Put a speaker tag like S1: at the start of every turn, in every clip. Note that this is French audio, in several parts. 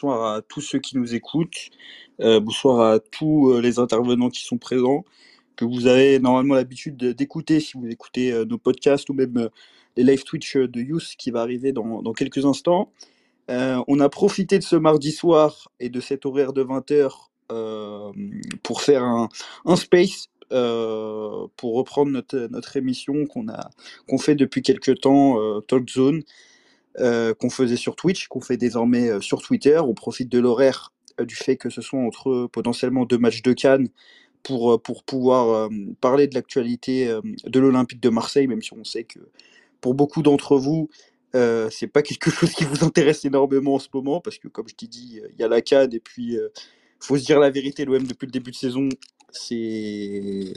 S1: bonsoir à tous ceux qui nous écoutent, euh, bonsoir à tous euh, les intervenants qui sont présents, que vous avez normalement l'habitude de- d'écouter si vous écoutez euh, nos podcasts ou même les live Twitch de Youth qui va arriver dans, quelques instants. On a profité de ce mardi soir et de cet horaire de 20h pour faire un, space, pour reprendre notre, émission qu'on fait depuis quelques temps, euh, Talk Zone euh, qu'on faisait sur Twitch, qu'on fait désormais euh, sur Twitter. On profite de l'horaire euh, du fait que ce soit entre potentiellement deux matchs de Cannes pour, pour pouvoir parler de l'actualité de l'Olympique de Marseille, même si on sait que pour beaucoup d'entre vous, euh, c'est pas quelque chose qui vous intéresse énormément en ce moment, parce que comme je t'ai dit, il y a la Cannes et puis euh, faut se dire la vérité, l'OM depuis le début de saison, c'est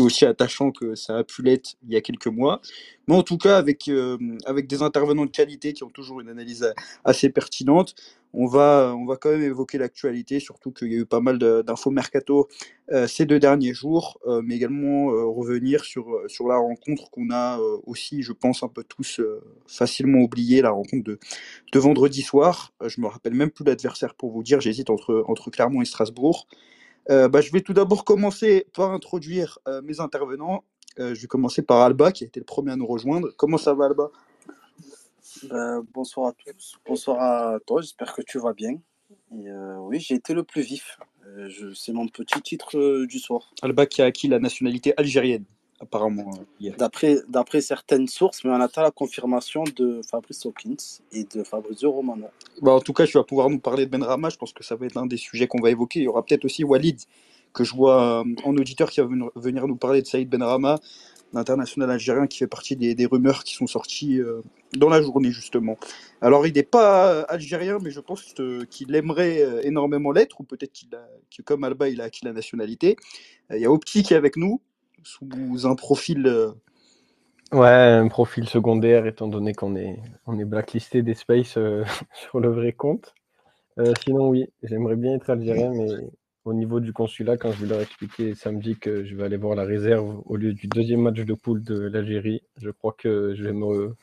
S1: aussi attachant que ça a pu l'être il y a quelques mois. Mais en tout cas, avec, euh, avec des intervenants de qualité qui ont toujours une analyse assez pertinente, on va, on va quand même évoquer l'actualité, surtout qu'il y a eu pas mal d'infos mercato euh, ces deux derniers jours, euh, mais également revenir sur, sur la rencontre qu'on a aussi, je pense, un peu tous facilement oublié, la rencontre de, de vendredi soir. Je me rappelle même plus l'adversaire pour vous dire, j'hésite entre, entre Clermont et Strasbourg. Euh, bah, je vais tout d'abord commencer par introduire euh, mes intervenants. Euh, je vais commencer par Alba, qui a été le premier à nous rejoindre. Comment ça va, Alba?
S2: Bonsoir à tous. Bonsoir à toi. J'espère que tu vas bien. Et oui, j'ai été le plus vif. C'est mon petit titre du soir.
S1: Alba qui a acquis la nationalité algérienne, apparemment, euh, hier.
S2: D'après, d'après certaines sources, mais on attend la confirmation de Fabrice Hawkins et de Fabrizio Romano.
S1: Bah, en tout cas, tu vas pouvoir nous parler de Benrama. Je pense que ça va être l'un des sujets qu'on va évoquer. Il y aura peut-être aussi Walid, que je vois euh, en auditeur, qui va venir nous parler de Saïd Benrama, l'international algérien qui fait partie des, des rumeurs qui sont sorties euh, dans la journée, justement. Alors, il n'est pas algérien, mais je pense euh, qu'il aimerait énormément l'être, ou peut-être qu'il a, que comme Alba, il a acquis la nationalité. Euh, Il y a Opti qui est avec nous, sous un profil. euh,
S3: Ouais, un profil secondaire, étant donné qu'on est, on est blacklisté des spaces euh, sur le vrai compte. Euh, sinon, oui, j'aimerais bien être algérien, mais au niveau du consulat, quand je vais leur expliquer samedi que je vais aller voir la réserve au lieu du deuxième match de poule de l'Algérie, je crois que je vais me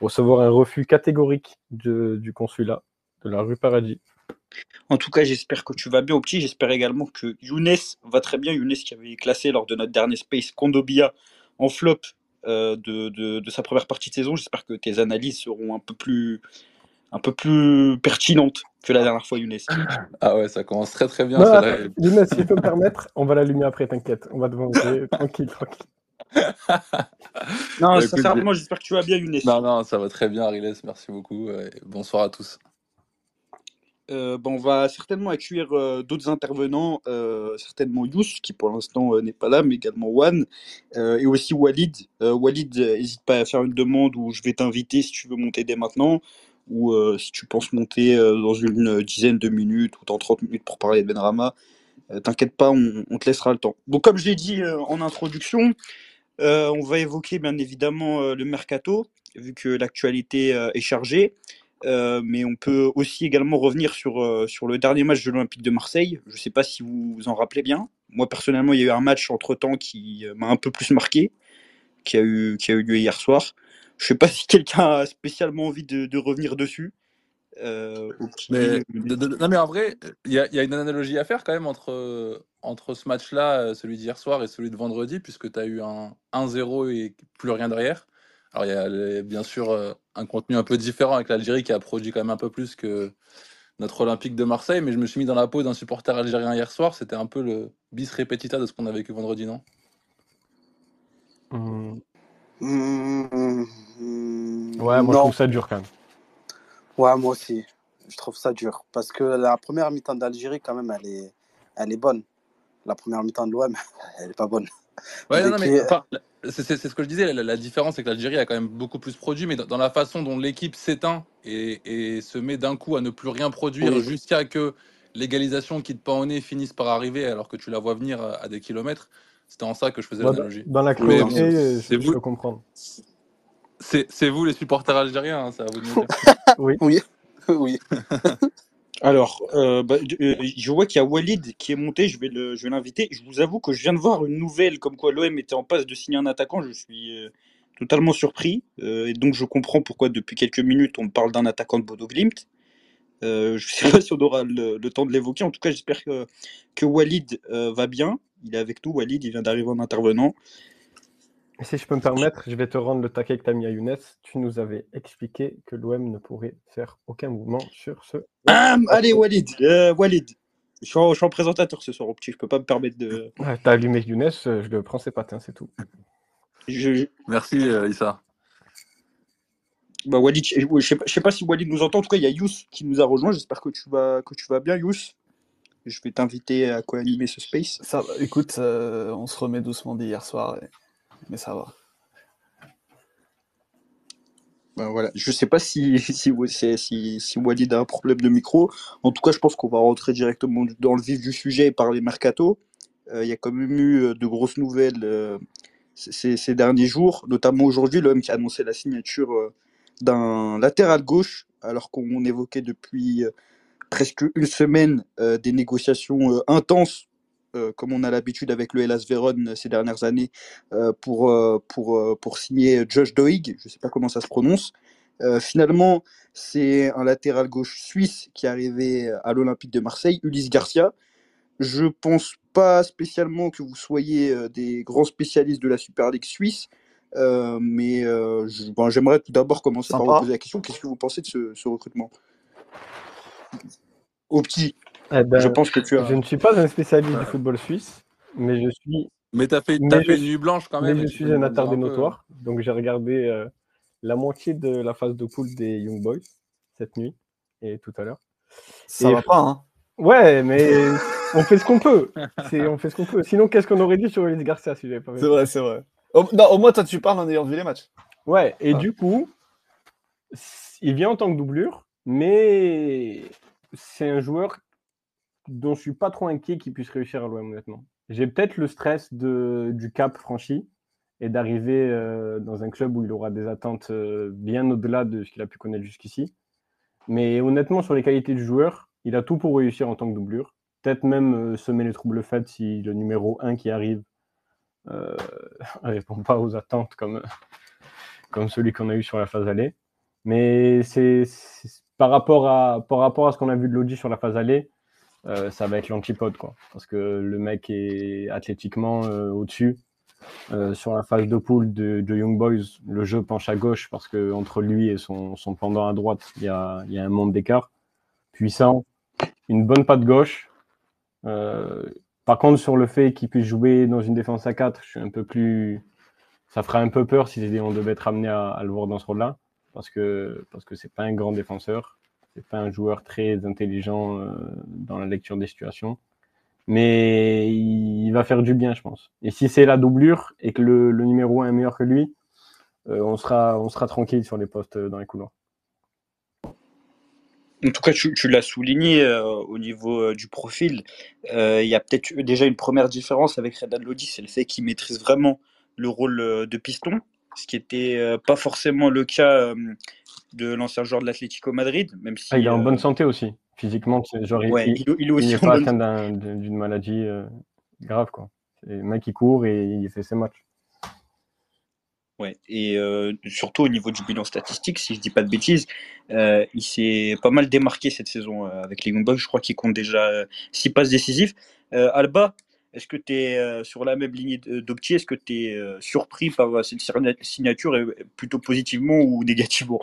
S3: recevoir un refus catégorique du consulat de la rue Paradis.
S1: En tout cas, j'espère que tu vas bien, Opti. J'espère également que Younes va très bien. Younes qui avait classé lors de notre dernier Space Kondobia en flop euh, de, de- de sa première partie de saison. J'espère que tes analyses seront un peu plus, un peu plus pertinentes que la dernière fois, Younes.
S4: Ah ouais, ça commence très très bien.
S3: Non, Younes, si tu peux me permettre, on va l'allumer après, t'inquiète. On va te venger, tranquille, tranquille.
S1: Non,
S4: Bah,
S1: sincèrement, j'espère que tu vas bien, Younes.
S4: Non, non, ça va très bien, Ariles, merci beaucoup. et bonsoir à tous.
S1: Euh, ben, on va certainement accueillir euh, d'autres intervenants, euh, certainement Yous, qui pour l'instant n'est pas là, mais également Wan, et aussi Walid. Walid, n'hésite pas à faire une demande où je vais t'inviter si tu veux monter dès maintenant, ou si tu penses monter dans une dizaine de minutes ou dans 30 minutes pour parler de Benrama. T'inquiète pas, on, on te laissera le temps. Donc comme je l'ai dit en introduction, on va évoquer bien évidemment le mercato, vu que l'actualité est chargée. Euh, mais on peut aussi également revenir sur, euh, sur le dernier match de l'Olympique de Marseille. Je ne sais pas si vous vous en rappelez bien. Moi, personnellement, il y a eu un match entre-temps qui euh, m'a un peu plus marqué, qui a eu, qui a eu lieu hier soir. Je ne sais pas si quelqu'un a spécialement envie de, de revenir dessus. Euh, Opti,
S4: Mais,
S1: ou-
S4: de- de- non, mais en vrai, il y y a une analogie à faire quand même entre, entre ce match-là, celui d'hier soir, et celui de vendredi, puisque tu as eu un 1-0 et plus rien derrière. Alors, il y a les- bien sûr euh, un contenu un peu différent avec l'Algérie qui a produit quand même un peu plus que notre Olympique de Marseille, mais je me suis mis dans la peau d'un supporter algérien hier soir. C'était un peu le bis repetita de ce qu'on a vécu vendredi, non?
S2: Mmh, mmh,
S3: Ouais, moi je trouve ça dur quand même.
S2: Ouais, moi aussi. Je trouve ça dur. Parce que la première mi-temps d'Algérie, quand même, elle est, elle est bonne. La première mi-temps de l'OM, elle est pas bonne.
S4: Ouais, non, non,
S2: Dès
S4: mais
S2: que-
S4: enfin, c'est c'est- c'est ce que je disais. La, la différence, c'est que l'Algérie a quand même beaucoup plus produit, mais dans, dans la façon dont l'équipe s'éteint et, et se met d'un coup à ne plus rien produire
S2: Oui.
S4: jusqu'à que l'égalisation qui te pend au nez finisse par arriver alors que tu la vois venir à, à des kilomètres. C'était en ça que je faisais
S3: Moi, dans,
S4: l'analogie.
S3: dans la cruauté,
S4: bon, c'est
S3: je, je
S4: vous,
S3: peux comprendre.
S4: c'est c'est vous les supporters algériens, hein, c'est à vous de me dire.
S3: Oui.
S2: Oui, oui.
S1: Alors, euh, bah, je euh, je vois qu'il y a Walid qui est monté, je vais je l'inviter. Je vous avoue que je viens de voir une nouvelle comme quoi l'OM était en passe de signer un attaquant. Je suis euh, totalement surpris. et donc, je comprends pourquoi depuis quelques minutes on parle d'un attaquant de Bodo Glimt. je ne sais pas si on aura le, temps de l'évoquer. En tout cas, j'espère que, que Walid va bien. Il est avec nous, Walid, il vient d'arriver en intervenant.
S3: Si je peux me permettre, je vais te rendre le taquet que tu as mis à Younes. Tu nous avais expliqué que l'OM ne pourrait faire aucun mouvement sur ce.
S1: Ah, allez, Walid, Walid. Je suis, en, présentateur ce soir, au petit. Je peux pas me permettre de.
S3: Ouais, T'as allumé Younes, je le prends ses patins, c'est tout.
S4: Merci, euh, Issa.
S1: Bah, Walid, je ne sais, sais, pas si Walid nous entend. En tout cas, il y a Yous qui nous a rejoint. J'espère que tu vas, que tu vas bien, Yous. Je vais t'inviter à co-animer ce space.
S5: Ça. Écoute, euh, on se remet doucement d'hier soir, mais ça va.
S1: Ben voilà. Je sais pas si, si, si, si, Walid a un problème de micro. En tout cas, je pense qu'on va rentrer directement dans le vif du sujet et parler mercato. Euh, il y a quand même eu euh, de grosses nouvelles euh, ces, ces, derniers jours, notamment aujourd'hui, l'homme qui a annoncé la signature d'un latéral gauche, alors qu'on évoquait depuis presque une semaine des négociations intenses euh, comme on a l'habitude avec le Hellas Vérone ces dernières années, euh, pour, euh, pour, pour signer Josh Doig, je ne sais pas comment ça se prononce. finalement, c'est un latéral gauche suisse qui est arrivé à l'Olympique de Marseille, Ulysse Garcia. Je pense pas spécialement que vous soyez des grands spécialistes de la Super League suisse, mais j'aimerais tout d'abord commencer par vous poser la question. Qu'est-ce que vous pensez de ce, ce recrutement? Au petit.
S3: Eh ben, je pense que tu as. Je ne suis pas un spécialiste du football suisse, mais je suis.
S4: Mais tu as fait, une nuit blanche quand même.
S3: Mais je suis un attardé notoire. Donc j'ai regardé euh, la moitié de la phase de poule des Young Boys cette nuit et tout à l'heure.
S5: Ça va pas, hein
S3: Ouais, mais on fait ce qu'on peut. On fait ce qu'on peut. Sinon, qu'est-ce qu'on aurait dit sur Ulysse Garcia si j'avais pas
S5: C'est vrai, c'est vrai. Au, non, au moins, toi, tu parles en ayant vu les matchs.
S3: Ouais, et du coup, il vient en tant que doublure, mais c'est un joueur dont je suis pas trop inquiet qu'il puisse réussir à l'OM, honnêtement. J'ai peut-être le stress de, du cap franchi et d'arriver euh, dans un club où il aura des attentes euh, bien au-delà de ce qu'il a pu connaître jusqu'ici. Mais honnêtement, sur les qualités du joueur, il a tout pour réussir en tant que doublure. Peut-être même euh, semer les troubles faits si le numéro 1 qui arrive ne répond pas aux attentes comme, comme celui qu'on a eu sur la phase allée. Mais c'est par rapport à, par rapport à ce qu'on a vu de Lodi sur la phase allée, euh, ça va être l'antipode, quoi. Parce que le mec est athlétiquement euh, au-dessus. Euh, sur la phase de poule de, Young Boys, le jeu penche à gauche parce que entre lui et son, son pendant à droite, il y a, y a, un monde d'écart. Puissant, une bonne patte gauche. par contre, sur le fait qu'il puisse jouer dans une défense à 4, je suis un peu plus. Ça ferait un peu peur si on devait être amené à, à le voir dans ce rôle-là, parce que parce que c'est pas un grand défenseur. C'est pas un joueur très intelligent euh, dans la lecture des situations. Mais il va faire du bien, je pense. Et si c'est la doublure et que le, numéro 1 est meilleur que lui, euh, on, sera, on sera tranquille sur les postes euh, dans les couloirs.
S1: En tout cas, tu, l'as souligné au niveau du profil. Il y a peut-être déjà une première différence avec Redan Lodi, c'est le fait qu'il maîtrise vraiment le rôle de piston, ce qui n'était pas forcément le cas de l'ancien joueur de l'Atlético Madrid, même si.
S3: Ah, il est en bonne euh, santé aussi, physiquement. Genre, il, il, est aussi pas atteint d'une maladie euh, grave, quoi. Un mec qui court et il fait ses matchs.
S1: Ouais, et euh, surtout au niveau du bilan statistique, si je dis pas de bêtises, il s'est pas mal démarqué cette saison avec les Young Je crois qu'il compte déjà 6 passes décisives. Alba, est-ce que tu es sur la même ligne d'Opti Est-ce que tu es surpris par cette signature, plutôt positivement ou négativement?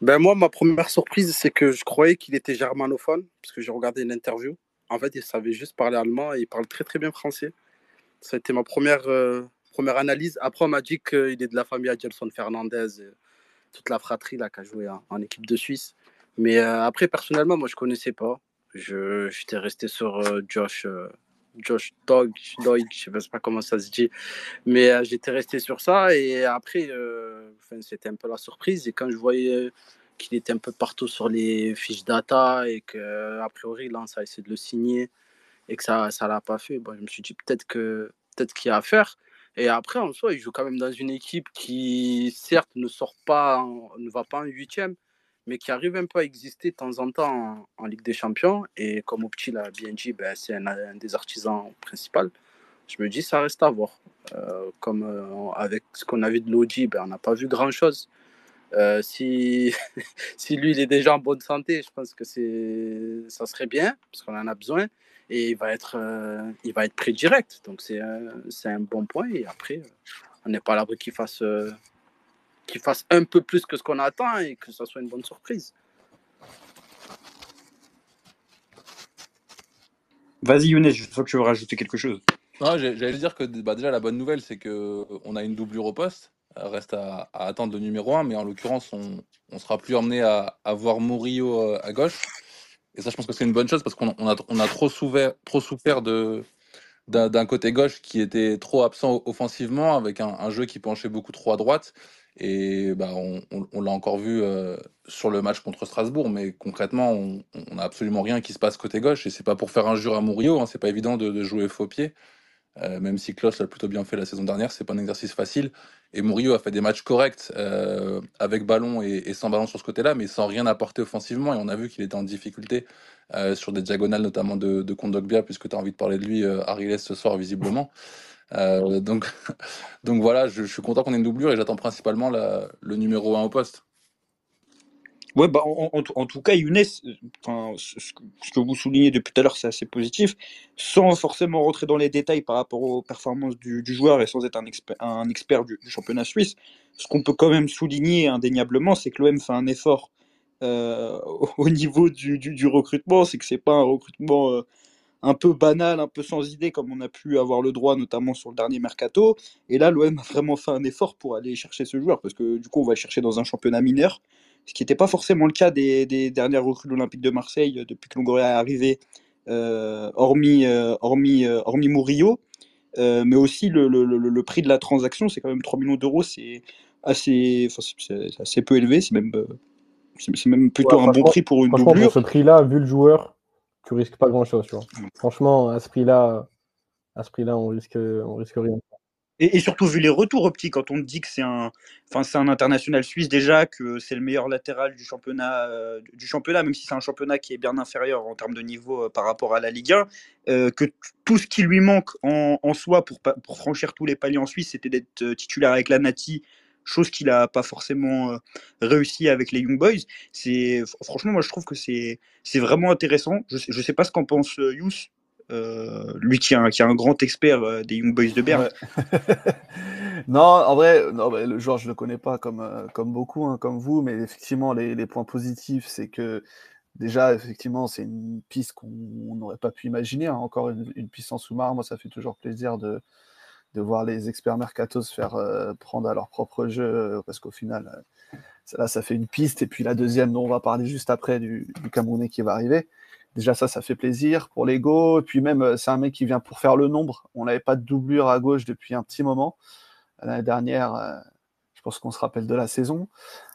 S2: Ben moi, ma première surprise, c'est que je croyais qu'il était germanophone, parce que j'ai regardé une interview. En fait, il savait juste parler allemand et il parle très très bien français. Ça a été ma première, euh, première analyse. Après, on m'a dit qu'il est de la famille Adjelson Fernandez, toute la fratrie là, qui a joué en, équipe de Suisse. Mais euh, après, personnellement, moi, je connaissais pas. J'étais resté sur euh, Josh, Josh Dog, Dog, je ne sais pas comment ça se dit. Mais euh, j'étais resté sur ça. Et après, euh, c'était un peu la surprise. Et quand je voyais qu'il était un peu partout sur les fiches data et qu'a priori, Lance a essayé de le signer et que ça ne l'a pas fait, bon, je me suis dit peut-être que peut-être qu'il y a à faire. Et après, en soi, il joue quand même dans une équipe qui, certes, ne sort pas, ne va pas en huitième, mais qui arrive un peu à exister de temps en temps en, Ligue des Champions. Et comme Opti l'a bien dit, ben, c'est un, des artisans principaux. Je me dis, ça reste à voir. Euh, comme euh, avec ce qu'on a vu de Lodi, ben, on n'a pas vu grand-chose. Euh, si, si lui, il est déjà en bonne santé, je pense que ça serait bien, parce qu'on en a besoin. Et il va être, il va être pris direct. Donc, c'est un, bon point. Et après, on n'est pas à l'abri qu'il fasse, qu'il fasse un peu plus que ce qu'on attend et que ça soit une bonne surprise.
S1: Vas-y Younes, je sens que tu veux rajouter quelque chose.
S4: Non, j'allais dire que bah, déjà la bonne nouvelle c'est que on a une doublure au poste. Euh, Reste à, à attendre le numéro 1, mais en l'occurrence on, on sera plus emmené à, à voir Murillo euh, à gauche. Et ça je pense que c'est une bonne chose parce qu'on on a, on a trop souffert, trop souffert de d'un d'un côté gauche qui était trop absent offensivement avec un, un jeu qui penchait beaucoup trop à droite. Et bah, on, l'a encore vu euh, sur le match contre Strasbourg, mais concrètement, on n'a absolument rien qui se passe côté gauche. Et c'est pas pour faire injure à Murillo, hein, c'est pas évident de, jouer faux pied. Euh, même si Klaus l'a plutôt bien fait la saison dernière, c'est pas un exercice facile. Et Murillo a fait des matchs corrects euh, avec ballon et, sans ballon sur ce côté-là, mais sans rien apporter offensivement. Et on a vu qu'il était en difficulté sur des diagonales, notamment de, de Kondogbia, puisque tu as envie de parler de lui, euh, Ariles, ce soir, visiblement. Euh, donc, voilà, je, suis content qu'on ait une doublure et j'attends principalement le numéro 1 au poste.
S1: Ouais, bah, en, tout cas, Younes, ce, que vous soulignez depuis tout à l'heure, c'est assez positif, sans forcément rentrer dans les détails par rapport aux performances du, joueur et sans être un, expert du, championnat suisse. Ce qu'on peut quand même souligner indéniablement, c'est que l'OM fait un effort euh, au niveau du recrutement, c'est que c'est pas un recrutement euh, un peu banal, un peu sans idée, comme on a pu avoir le droit, notamment sur le dernier mercato. Et là, l'OM a vraiment fait un effort pour aller chercher ce joueur, parce que du coup, on va le chercher dans un championnat mineur, ce qui n'était pas forcément le cas des, des dernières recrues de l'Olympique de Marseille euh, depuis que Longoria est arrivé, euh, hormis, euh, hormis, euh, hormis Murillo. Mais aussi le, le, le, le prix de la transaction, c'est quand même 3 millions d'euros, c'est assez, enfin, c'est- c'est assez peu élevé, c'est même, c'est même plutôt
S3: Ouais,
S1: un bon prix pour une
S3: Franchement, pour
S1: doublure.
S3: ce prix-là, vu le joueur, tu risques pas grand-chose, tu vois. Franchement, à ce prix-là, à ce prix-là, on risque, on risque rien.
S1: Et, et surtout vu les retours optiques, quand on dit que c'est un, enfin c'est un international suisse déjà, que c'est le meilleur latéral du championnat, euh, du championnat, même si c'est un championnat qui est bien inférieur en termes de niveau euh, par rapport à la Ligue 1, euh, que tout ce qui lui manque en, en soi pour, pour franchir tous les paliers en Suisse, c'était d'être titulaire avec la Nati, chose qu'il n'a pas forcément euh, réussi avec les Young Boys. C'est fr- franchement, moi je trouve que c'est c'est vraiment intéressant. Je sais, je sais pas ce qu'en pense euh, Yous, euh, lui qui est un, qui un grand expert des Young Boys de Berne.
S5: Non, en vrai, non, le joueur, je le connais pas comme, comme beaucoup, hein, comme vous, mais effectivement, les, les points positifs, c'est que déjà, effectivement, c'est une piste qu'on n'aurait pas pu imaginer. hein, encore une, une piste en sous-marin. Moi, ça fait toujours plaisir de, de voir les experts mercato se faire euh, prendre à leur propre jeu, euh, parce qu'au final, euh, ça, là, ça fait une piste. Et puis la deuxième, dont on va parler juste après, du, Camerounais qui va arriver. Déjà, ça, ça fait plaisir pour l'ego. Et puis même, c'est un mec qui vient pour faire le nombre. On n'avait pas de doublure à gauche depuis un petit moment. L'année dernière, je pense qu'on se rappelle de la saison.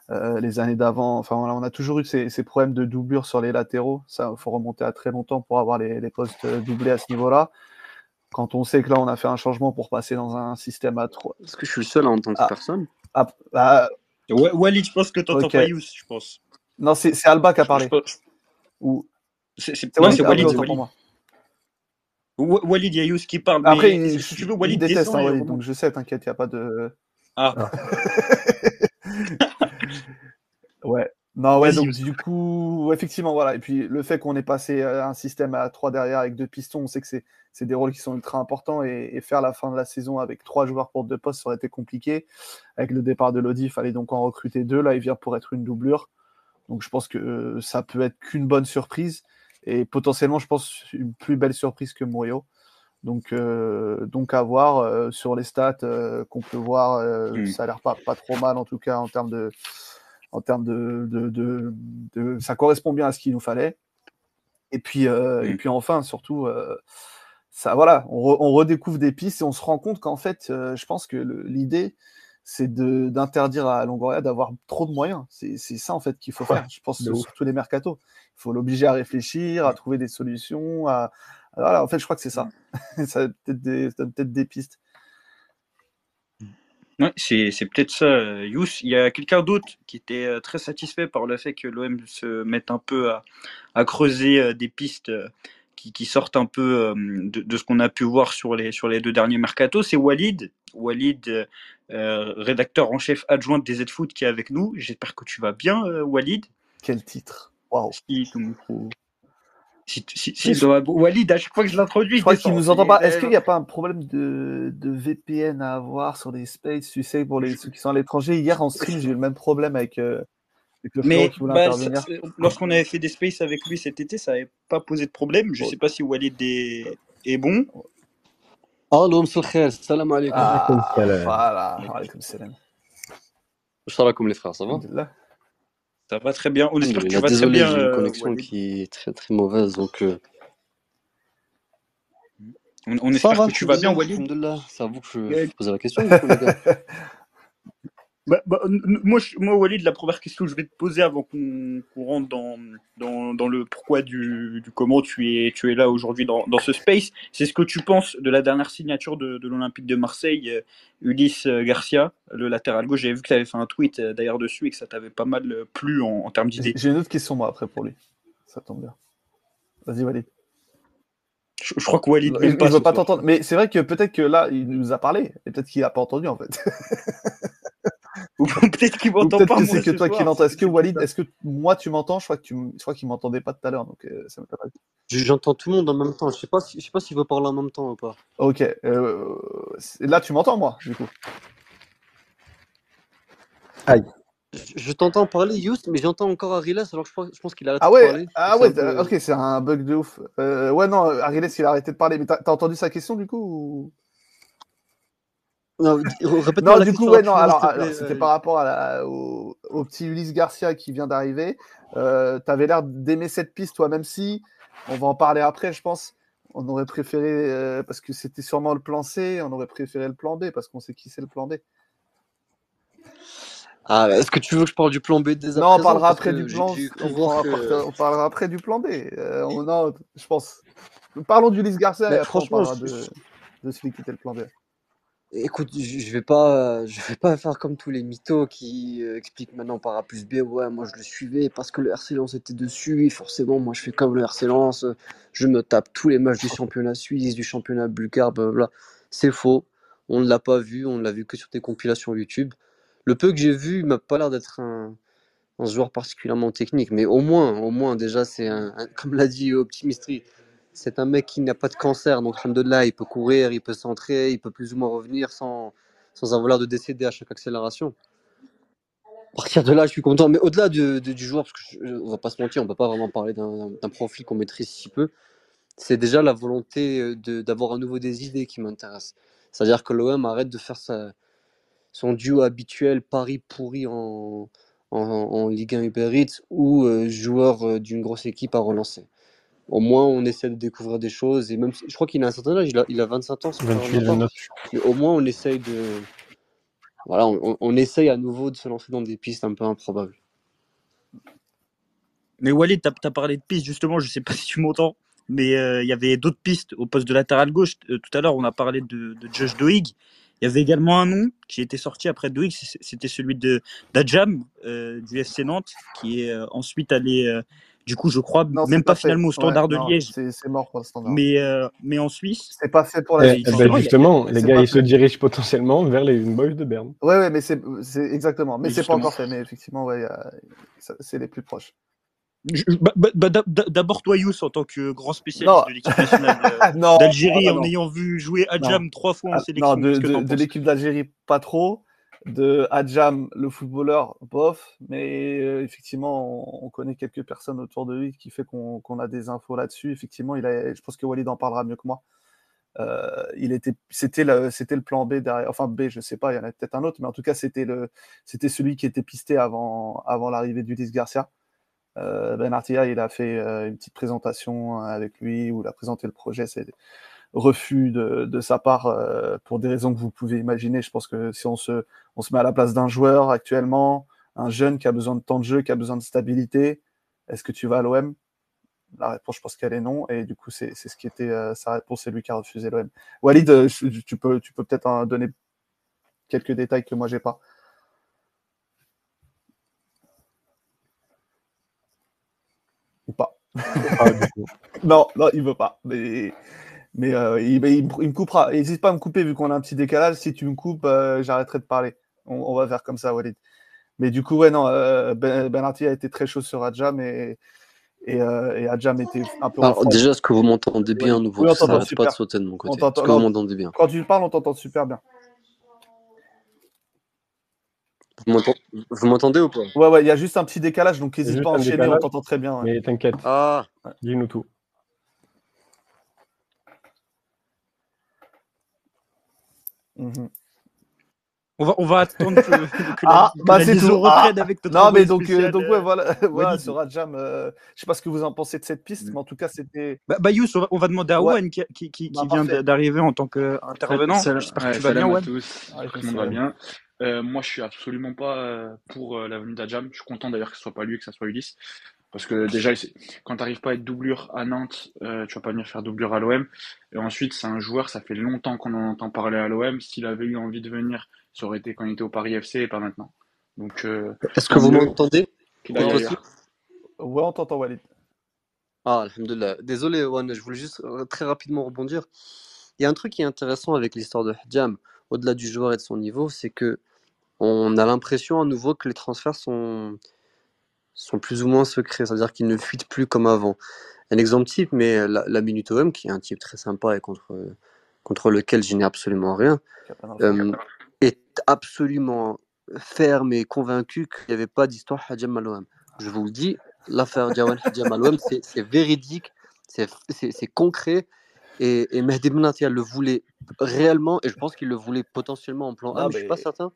S5: Les années d'avant, enfin on a toujours eu ces, problèmes de doublure sur les latéraux. Ça, il faut remonter à très longtemps pour avoir les, postes doublés à ce niveau-là. Quand on sait que là, on a fait un changement pour passer dans un système à 3.
S2: Est-ce que je suis le seul à entendre
S5: Ah.
S2: cette personne
S5: Ah, ah,
S1: Ouais, Walid, je pense que t'entends
S5: Ok.
S1: pas Yous, je pense.
S5: non, c'est c'est Alba qui a parlé. Ou...
S1: C'est
S5: Walid,
S1: c'est
S5: ah,
S1: Walid, Walid. il y a Yous qui parle.
S5: Après,
S1: mais
S5: il,
S1: si tu veux,
S5: il
S1: Walid
S5: déteste
S1: descend
S5: hein, Walid, donc je sais, t'inquiète, il n'y a pas de.
S1: Ah,
S5: Ouais. Non, ouais, donc du coup, effectivement, voilà. Et puis le fait qu'on ait passé à un système à 3 derrière avec deux pistons, on sait que c'est c'est des rôles qui sont ultra importants et, et faire la fin de la saison avec trois joueurs pour deux postes, ça aurait été compliqué. Avec le départ de Lodi, il fallait donc en recruter deux. Là, il vient pour être une doublure. Donc je pense que euh, ça peut être qu'une bonne surprise et potentiellement, je pense, une plus belle surprise que Murillo. Donc, euh, donc à voir euh, sur les stats qu'on peut voir, euh,
S1: Mm.
S5: ça a l'air pas, pas trop mal en tout cas en termes de, en termes de, de, de, de- ça correspond bien à ce qu'il nous fallait. Et puis, et
S1: Mm.
S5: puis enfin, surtout, ça, voilà, on, re- on redécouvre des pistes et on se rend compte qu'en fait, euh, je pense que l'idée, c'est d'interdire à Longoria d'avoir trop de moyens. C'est ça en fait qu'il faut
S3: Ouais,
S5: faire. Je pense
S3: de
S5: que
S3: ouf.
S5: sur tous les mercatos, il faut l'obliger à réfléchir, à trouver des solutions. À... Voilà, en fait, je crois que c'est ça. ça donne peut-être des, pistes.
S1: Ouais, c'est peut-être ça, euh, Yous. Il y a quelqu'un d'autre qui était euh, très satisfait par le fait que l'OM se mette un peu à, à creuser des pistes qui, qui sortent un peu de, de, ce qu'on a pu voir sur les, sur les deux derniers mercatos. C'est Walid, Walid, rédacteur en chef adjoint des Z-Foot qui est avec nous. J'espère que tu vas bien, Walid.
S5: Quel titre Waouh
S1: si, si, si, Walid, à chaque fois que je l'introduis,
S5: je crois qu'il nous entend pas. Est-ce qu'il n'y a pas un problème de, de, VPN à avoir sur les spaces Tu sais, pour les, ceux qui sont à l'étranger, hier en stream, j'ai eu le même problème avec, euh,
S1: Mais bah, lorsqu'on avait fait des spaces avec lui cet été, ça n'avait pas posé de problème. Je ne sais pas si Walid est, est bon.
S6: Allô, monsieur khair, salam alaikum.
S5: Ah, voilà, alaikum salam.
S6: Salam les frères, ça va
S1: ça va très bien. On espère que tu vas très bien.
S6: J'ai une euh, connexion qui est très très mauvaise, donc. Euh...
S1: On, on espère va, que tu vas bien, Walid.
S6: C'est à vous que je, je posais la question, les gars.
S1: Bah, bah, moi, moi, Walid, la première question que je vais te poser avant qu'on rentre dans, dans, dans, le pourquoi du, du, comment tu es, tu es là aujourd'hui dans, dans, ce space, c'est ce que tu penses de la dernière signature de, de l'Olympique de Marseille, euh, Ulysse euh, Garcia, le latéral gauche. J'avais vu que tu avais fait un tweet euh, d'ailleurs dessus et que ça t'avait pas mal plu en, en termes d'idées.
S5: J'ai une autre question, moi, après pour lui. Ça tombe bien. Vas-y, Walid.
S1: Je, je, crois que Walid
S5: il, ne veut pas t'entendre. Mais c'est vrai que peut-être que là, il nous a parlé et peut-être qu'il n'a pas entendu en fait.
S1: Ou peut-être qu'il m'entend peut
S5: pas. Peut-être que c'est que toi qui l'entends. Est-ce que Walid, est-ce que moi tu m'entends? Je crois que tu, je crois qu'il m'entendait pas tout à l'heure, donc euh, ça
S6: J'entends tout le monde en même temps. Je sais pas, si, je sais pas s'il veut parler en même temps ou pas.
S5: Ok. Euh, là, tu m'entends moi, du coup?
S6: Aïe. Je, t'entends parler, Youst, mais j'entends encore Ariles, alors je pense, je pense qu'il a arrêté
S5: ah ouais,
S6: de parler.
S5: Ah ouais, peu... ok, c'est un bug de ouf. Euh, ouais, non, Ariles, il a arrêté de parler. Mais t'as as entendu sa question, du coup ou...
S6: Non,
S5: non du coup, ouais, non, alors, c'était par rapport à la, au, au, petit Ulysse Garcia qui vient d'arriver. Euh, tu avais l'air d'aimer cette piste, toi, même si, on va en parler après, je pense, on aurait préféré, euh, parce que c'était sûrement le plan C, on aurait préféré le plan B, parce qu'on sait qui c'est le plan B.
S6: Ah, est-ce que tu veux que je parle du plan B des
S5: Non, on parlera après du plan on, on, parlera après du plan B. Euh, on, non, je pense. Parlons d'Ulysse Garcia et après franchement, on parlera de, de celui qui était le plan B.
S6: Écoute, je vais pas, je vais pas faire comme tous les mythos qui euh, expliquent maintenant par A plus B. Ouais, moi je le suivais parce que le RC Lens était dessus. Et forcément, moi je fais comme le RC Lens. Je me tape tous les matchs du championnat suisse, du championnat bulgare, blablabla. C'est faux. On ne l'a pas vu. On ne l'a vu que sur tes compilations YouTube. Le peu que j'ai vu, il m'a pas l'air d'être un, un joueur particulièrement technique. Mais au moins, au moins déjà, c'est un, comme l'a dit Optimistry, c'est un mec qui n'a pas de cancer, donc là, il peut courir, il peut centrer, il peut plus ou moins revenir sans, sans avoir de décéder à chaque accélération. À partir de là, je suis content. Mais au-delà du, joueur, parce qu'on va pas se mentir, on peut pas vraiment parler d'un profil qu'on maîtrise si peu, c'est déjà la volonté euh, d'avoir à nouveau des idées qui m'intéressent. C'est-à-dire que l'OM arrête de faire son duo habituel Paris pourri en Ligue 1 Uber Eats ou euh, joueur euh, d'une grosse équipe à relancer au moins on essaie de découvrir des choses et même je crois qu'il a un certain âge, il a, il a 25 ans.
S3: 28,
S6: mais au moins on essaye de voilà, on, on, essaye à nouveau de se lancer dans des pistes un peu improbables.
S1: Mais Walid, tu as, parlé de pistes justement, je sais pas si tu m'entends, mais euh, il y avait d'autres pistes au poste de latéral gauche. Euh, tout à l'heure, on a parlé de, de Josh Doig. Il y avait également un nom qui était sorti après Doig, c'était celui de d'Adjam euh, du FC Nantes, qui est euh, ensuite allé du coup, je crois même pas, finalement au standard de Liège.
S5: C'est mort pour le standard.
S1: Mais, euh, mais en Suisse.
S5: C'est pas fait pour la
S3: eh, Suisse. Ben justement, les gars, ils se dirigent potentiellement vers les Boys de Berne.
S5: Ouais, ouais, mais c'est exactement. Mais c'est pas encore fait. Mais effectivement, ouais, c'est les plus proches.
S1: Bah, bah, bah, D'abord, toi, Yous, en tant que grand spécialiste de l'équipe nationale euh, d'Algérie, en ayant vu jouer Adjam trois fois en ah, sélection.
S5: Non, de, de l'équipe d'Algérie, pas trop de Adjam, le footballeur, bof, mais euh, effectivement, on, connaît quelques personnes autour de lui qui fait qu'on a des infos là-dessus. Effectivement, il a, je pense que Walid en parlera mieux que moi. Euh, il était, c'était le, c'était le plan B derrière, enfin B, je sais pas, il y en a peut-être un autre, mais en tout cas, c'était le, c'était celui qui était pisté avant, avant l'arrivée d'Ulysse Garcia. Euh, ben Artia, il a fait une petite présentation avec lui où il a présenté le projet. C'est refus de, de sa part euh, pour des raisons que vous pouvez imaginer. Je pense que si on se, on se met à la place d'un joueur actuellement, un jeune qui a besoin de temps de jeu, qui a besoin de stabilité, est-ce que tu vas à l'OM La réponse, je pense qu'elle est non. Et du coup, c'est ce qui était euh, sa réponse, c'est lui qui a refusé l'OM. Walid, euh, tu peux, tu peux peut-être donner quelques détails que moi j'ai pas. Ou pas. Non, non, il veut pas. Mais, mais euh, il, me- il me coupera. N'hésite pas à me couper vu qu'on a un petit décalage. Si tu me coupes, euh, j'arrêterai de parler. On, on va faire comme ça, Walid. Mais du coup, ouais, non, euh, Ben Benarty a été très chaud sur Adjam et, et, euh, et Adjam était un peu
S6: Alors, déjà, est-ce que vous m'entendez bien,
S5: Oui,
S6: nouveau?
S5: Oui, on
S6: Ça pas de sauter de mon
S5: On
S6: côté. Que
S5: non,
S6: bien?
S5: Quand tu parles, on t'entend super bien.
S6: Vous m'entend- vous m'entendez ou pas?
S5: Ouais, ouais, il y a juste un petit décalage, donc n'hésite pas à enchaîner, on t'entend très bien. ouais.
S3: Mais t'inquiète,
S6: Ah,
S3: dis-nous tout.
S5: Mhm.
S1: On va, on va attendre que, que
S5: Ah,
S1: la, que
S5: bah
S1: la
S5: tout.
S1: reprenne
S5: Ah,
S1: avec notre
S5: non, mais donc, euh, donc
S1: euh,
S5: ouais, voilà, voilà
S1: Walid.
S5: sur Adjam, euh, je sais pas ce que vous en pensez de cette piste, mais en tout cas, c'était.
S1: Bah, bah, Yous, on va, on va demander à
S5: Ouais.
S1: Owen qui, qui, qui,
S5: Bah,
S1: qui vient d'arriver en tant qu'intervenant. J'espère que
S7: ouais,
S1: tu vas bien, Owen.
S7: tous,
S5: Ouais,
S7: j'espère que tout le monde va bien. Euh, moi, je suis absolument pas euh, pour euh, la venue d'Adjam. Je suis content d'ailleurs que ce soit pas lui, que ce soit Ulysse. Parce que déjà, quand tu n'arrives pas à être doublure à Nantes, euh, tu vas pas venir faire doublure à l'OM. Et ensuite, c'est un joueur, ça fait longtemps qu'on en entend parler à l'OM. S'il avait eu envie de venir, ça aurait été quand il était au Paris FC et pas maintenant. Donc, euh,
S6: est-ce que vous m'entendez.
S5: Ouais, on t'entend, Walid.
S6: Ah, alhamdoulilah. Désolé, Owen, je voulais juste euh, très rapidement rebondir. Il y a un truc qui est intéressant avec l'histoire de Hadjam, au-delà du joueur et de son niveau, c'est que on a l'impression à nouveau que les transferts sont, sont plus ou moins secrets, c'est-à-dire qu'ils ne fuitent plus comme avant. Un exemple type, mais la, la Minute OM, qui est un type très sympa et contre, contre lequel je n'ai absolument rien,
S5: Info.
S6: euh, est absolument ferme et convaincu qu'il n'y avait pas d'histoire Hadjam l'OM. Je vous le dis, l'affaire Diawan Hadjam c'est véridique, c'est concret. Et, et Mehdi Benatia le voulait réellement, et je pense qu'il le voulait potentiellement en plan A, mais je suis pas certain.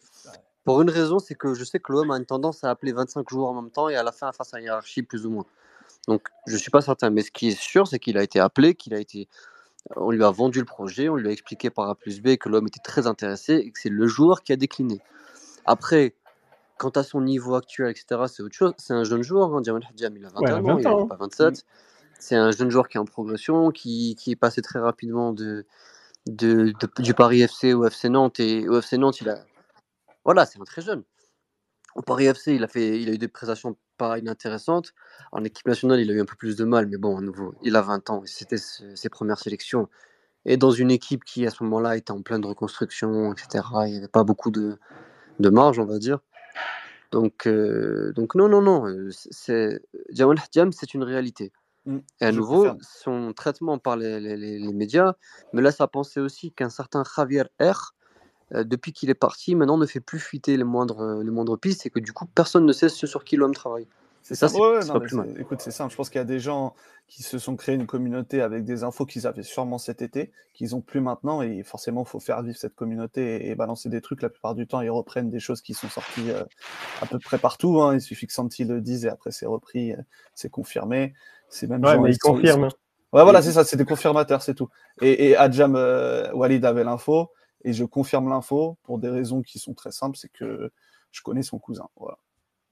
S6: Pour une raison, c'est que je sais que l'OM a une tendance à appeler 25 joueurs en même temps et à la fin, à une hiérarchie plus ou moins. Donc, je suis pas certain. Mais ce qui est sûr, c'est qu'il a été appelé, qu'il a été on lui a vendu le projet, on lui a expliqué par A plus B que l'homme était très intéressé et que c'est le joueur qui a décliné. Après, quant à son niveau actuel, etc., c'est autre chose. C'est un jeune joueur, hein, Hadjam, il a
S3: Ouais,
S6: 21 ans,
S3: 20
S6: il n'a
S3: ans.
S6: pas
S5: Mm.
S6: 27. C'est un jeune joueur qui est en progression, qui, qui est passé très rapidement de, de, de- du Paris FC au FC Nantes. Et au FC Nantes, il a. Voilà, c'est un très jeune. Au Paris FC, il a, fait, il a eu des prestations pas inintéressantes. En équipe nationale, il a eu un peu plus de mal, mais bon, à nouveau, il a 20 ans c'était ses premières sélections. Et dans une équipe qui, à ce moment-là, était en pleine reconstruction, etc., il n'y avait pas beaucoup de, de marge, on va dire. Donc, euh, donc non, non, non. euh, c'est Jamal c'est une réalité.
S5: Mm,
S6: Et à nouveau, son traitement par les, les- les- médias me laisse à penser aussi qu'un certain Javier R, depuis qu'il est parti, maintenant ne fait plus fuiter les moindres, euh, les moindres pistes et que du coup, personne ne sait ce sur qui l'homme travaille.
S5: C'est
S6: ça,
S5: ça.
S6: c'est
S5: Ouais,
S6: pas plus mal.
S5: écoute, c'est simple. Je pense qu'il y a des gens qui se sont créés une communauté avec des infos qu'ils avaient sûrement cet été, qu'ils ont plus maintenant, et forcément, il faut faire vivre cette communauté et, et balancer des trucs. La plupart du temps, ils reprennent des choses qui sont sorties euh, à peu près partout. hein. Il suffit que Santi le dise et après c'est repris, euh, c'est confirmé. C'est même
S3: Ouais,
S5: genre,
S3: mais
S5: ils
S3: il
S5: sont- ils
S3: confirme.
S5: sont- Ouais, voilà, c'est ça, c'est des confirmateurs, c'est tout. Et, et Adjam euh, Walid avait l'info, et je confirme l'info pour des raisons qui sont très simples, c'est que je connais son cousin. Voilà.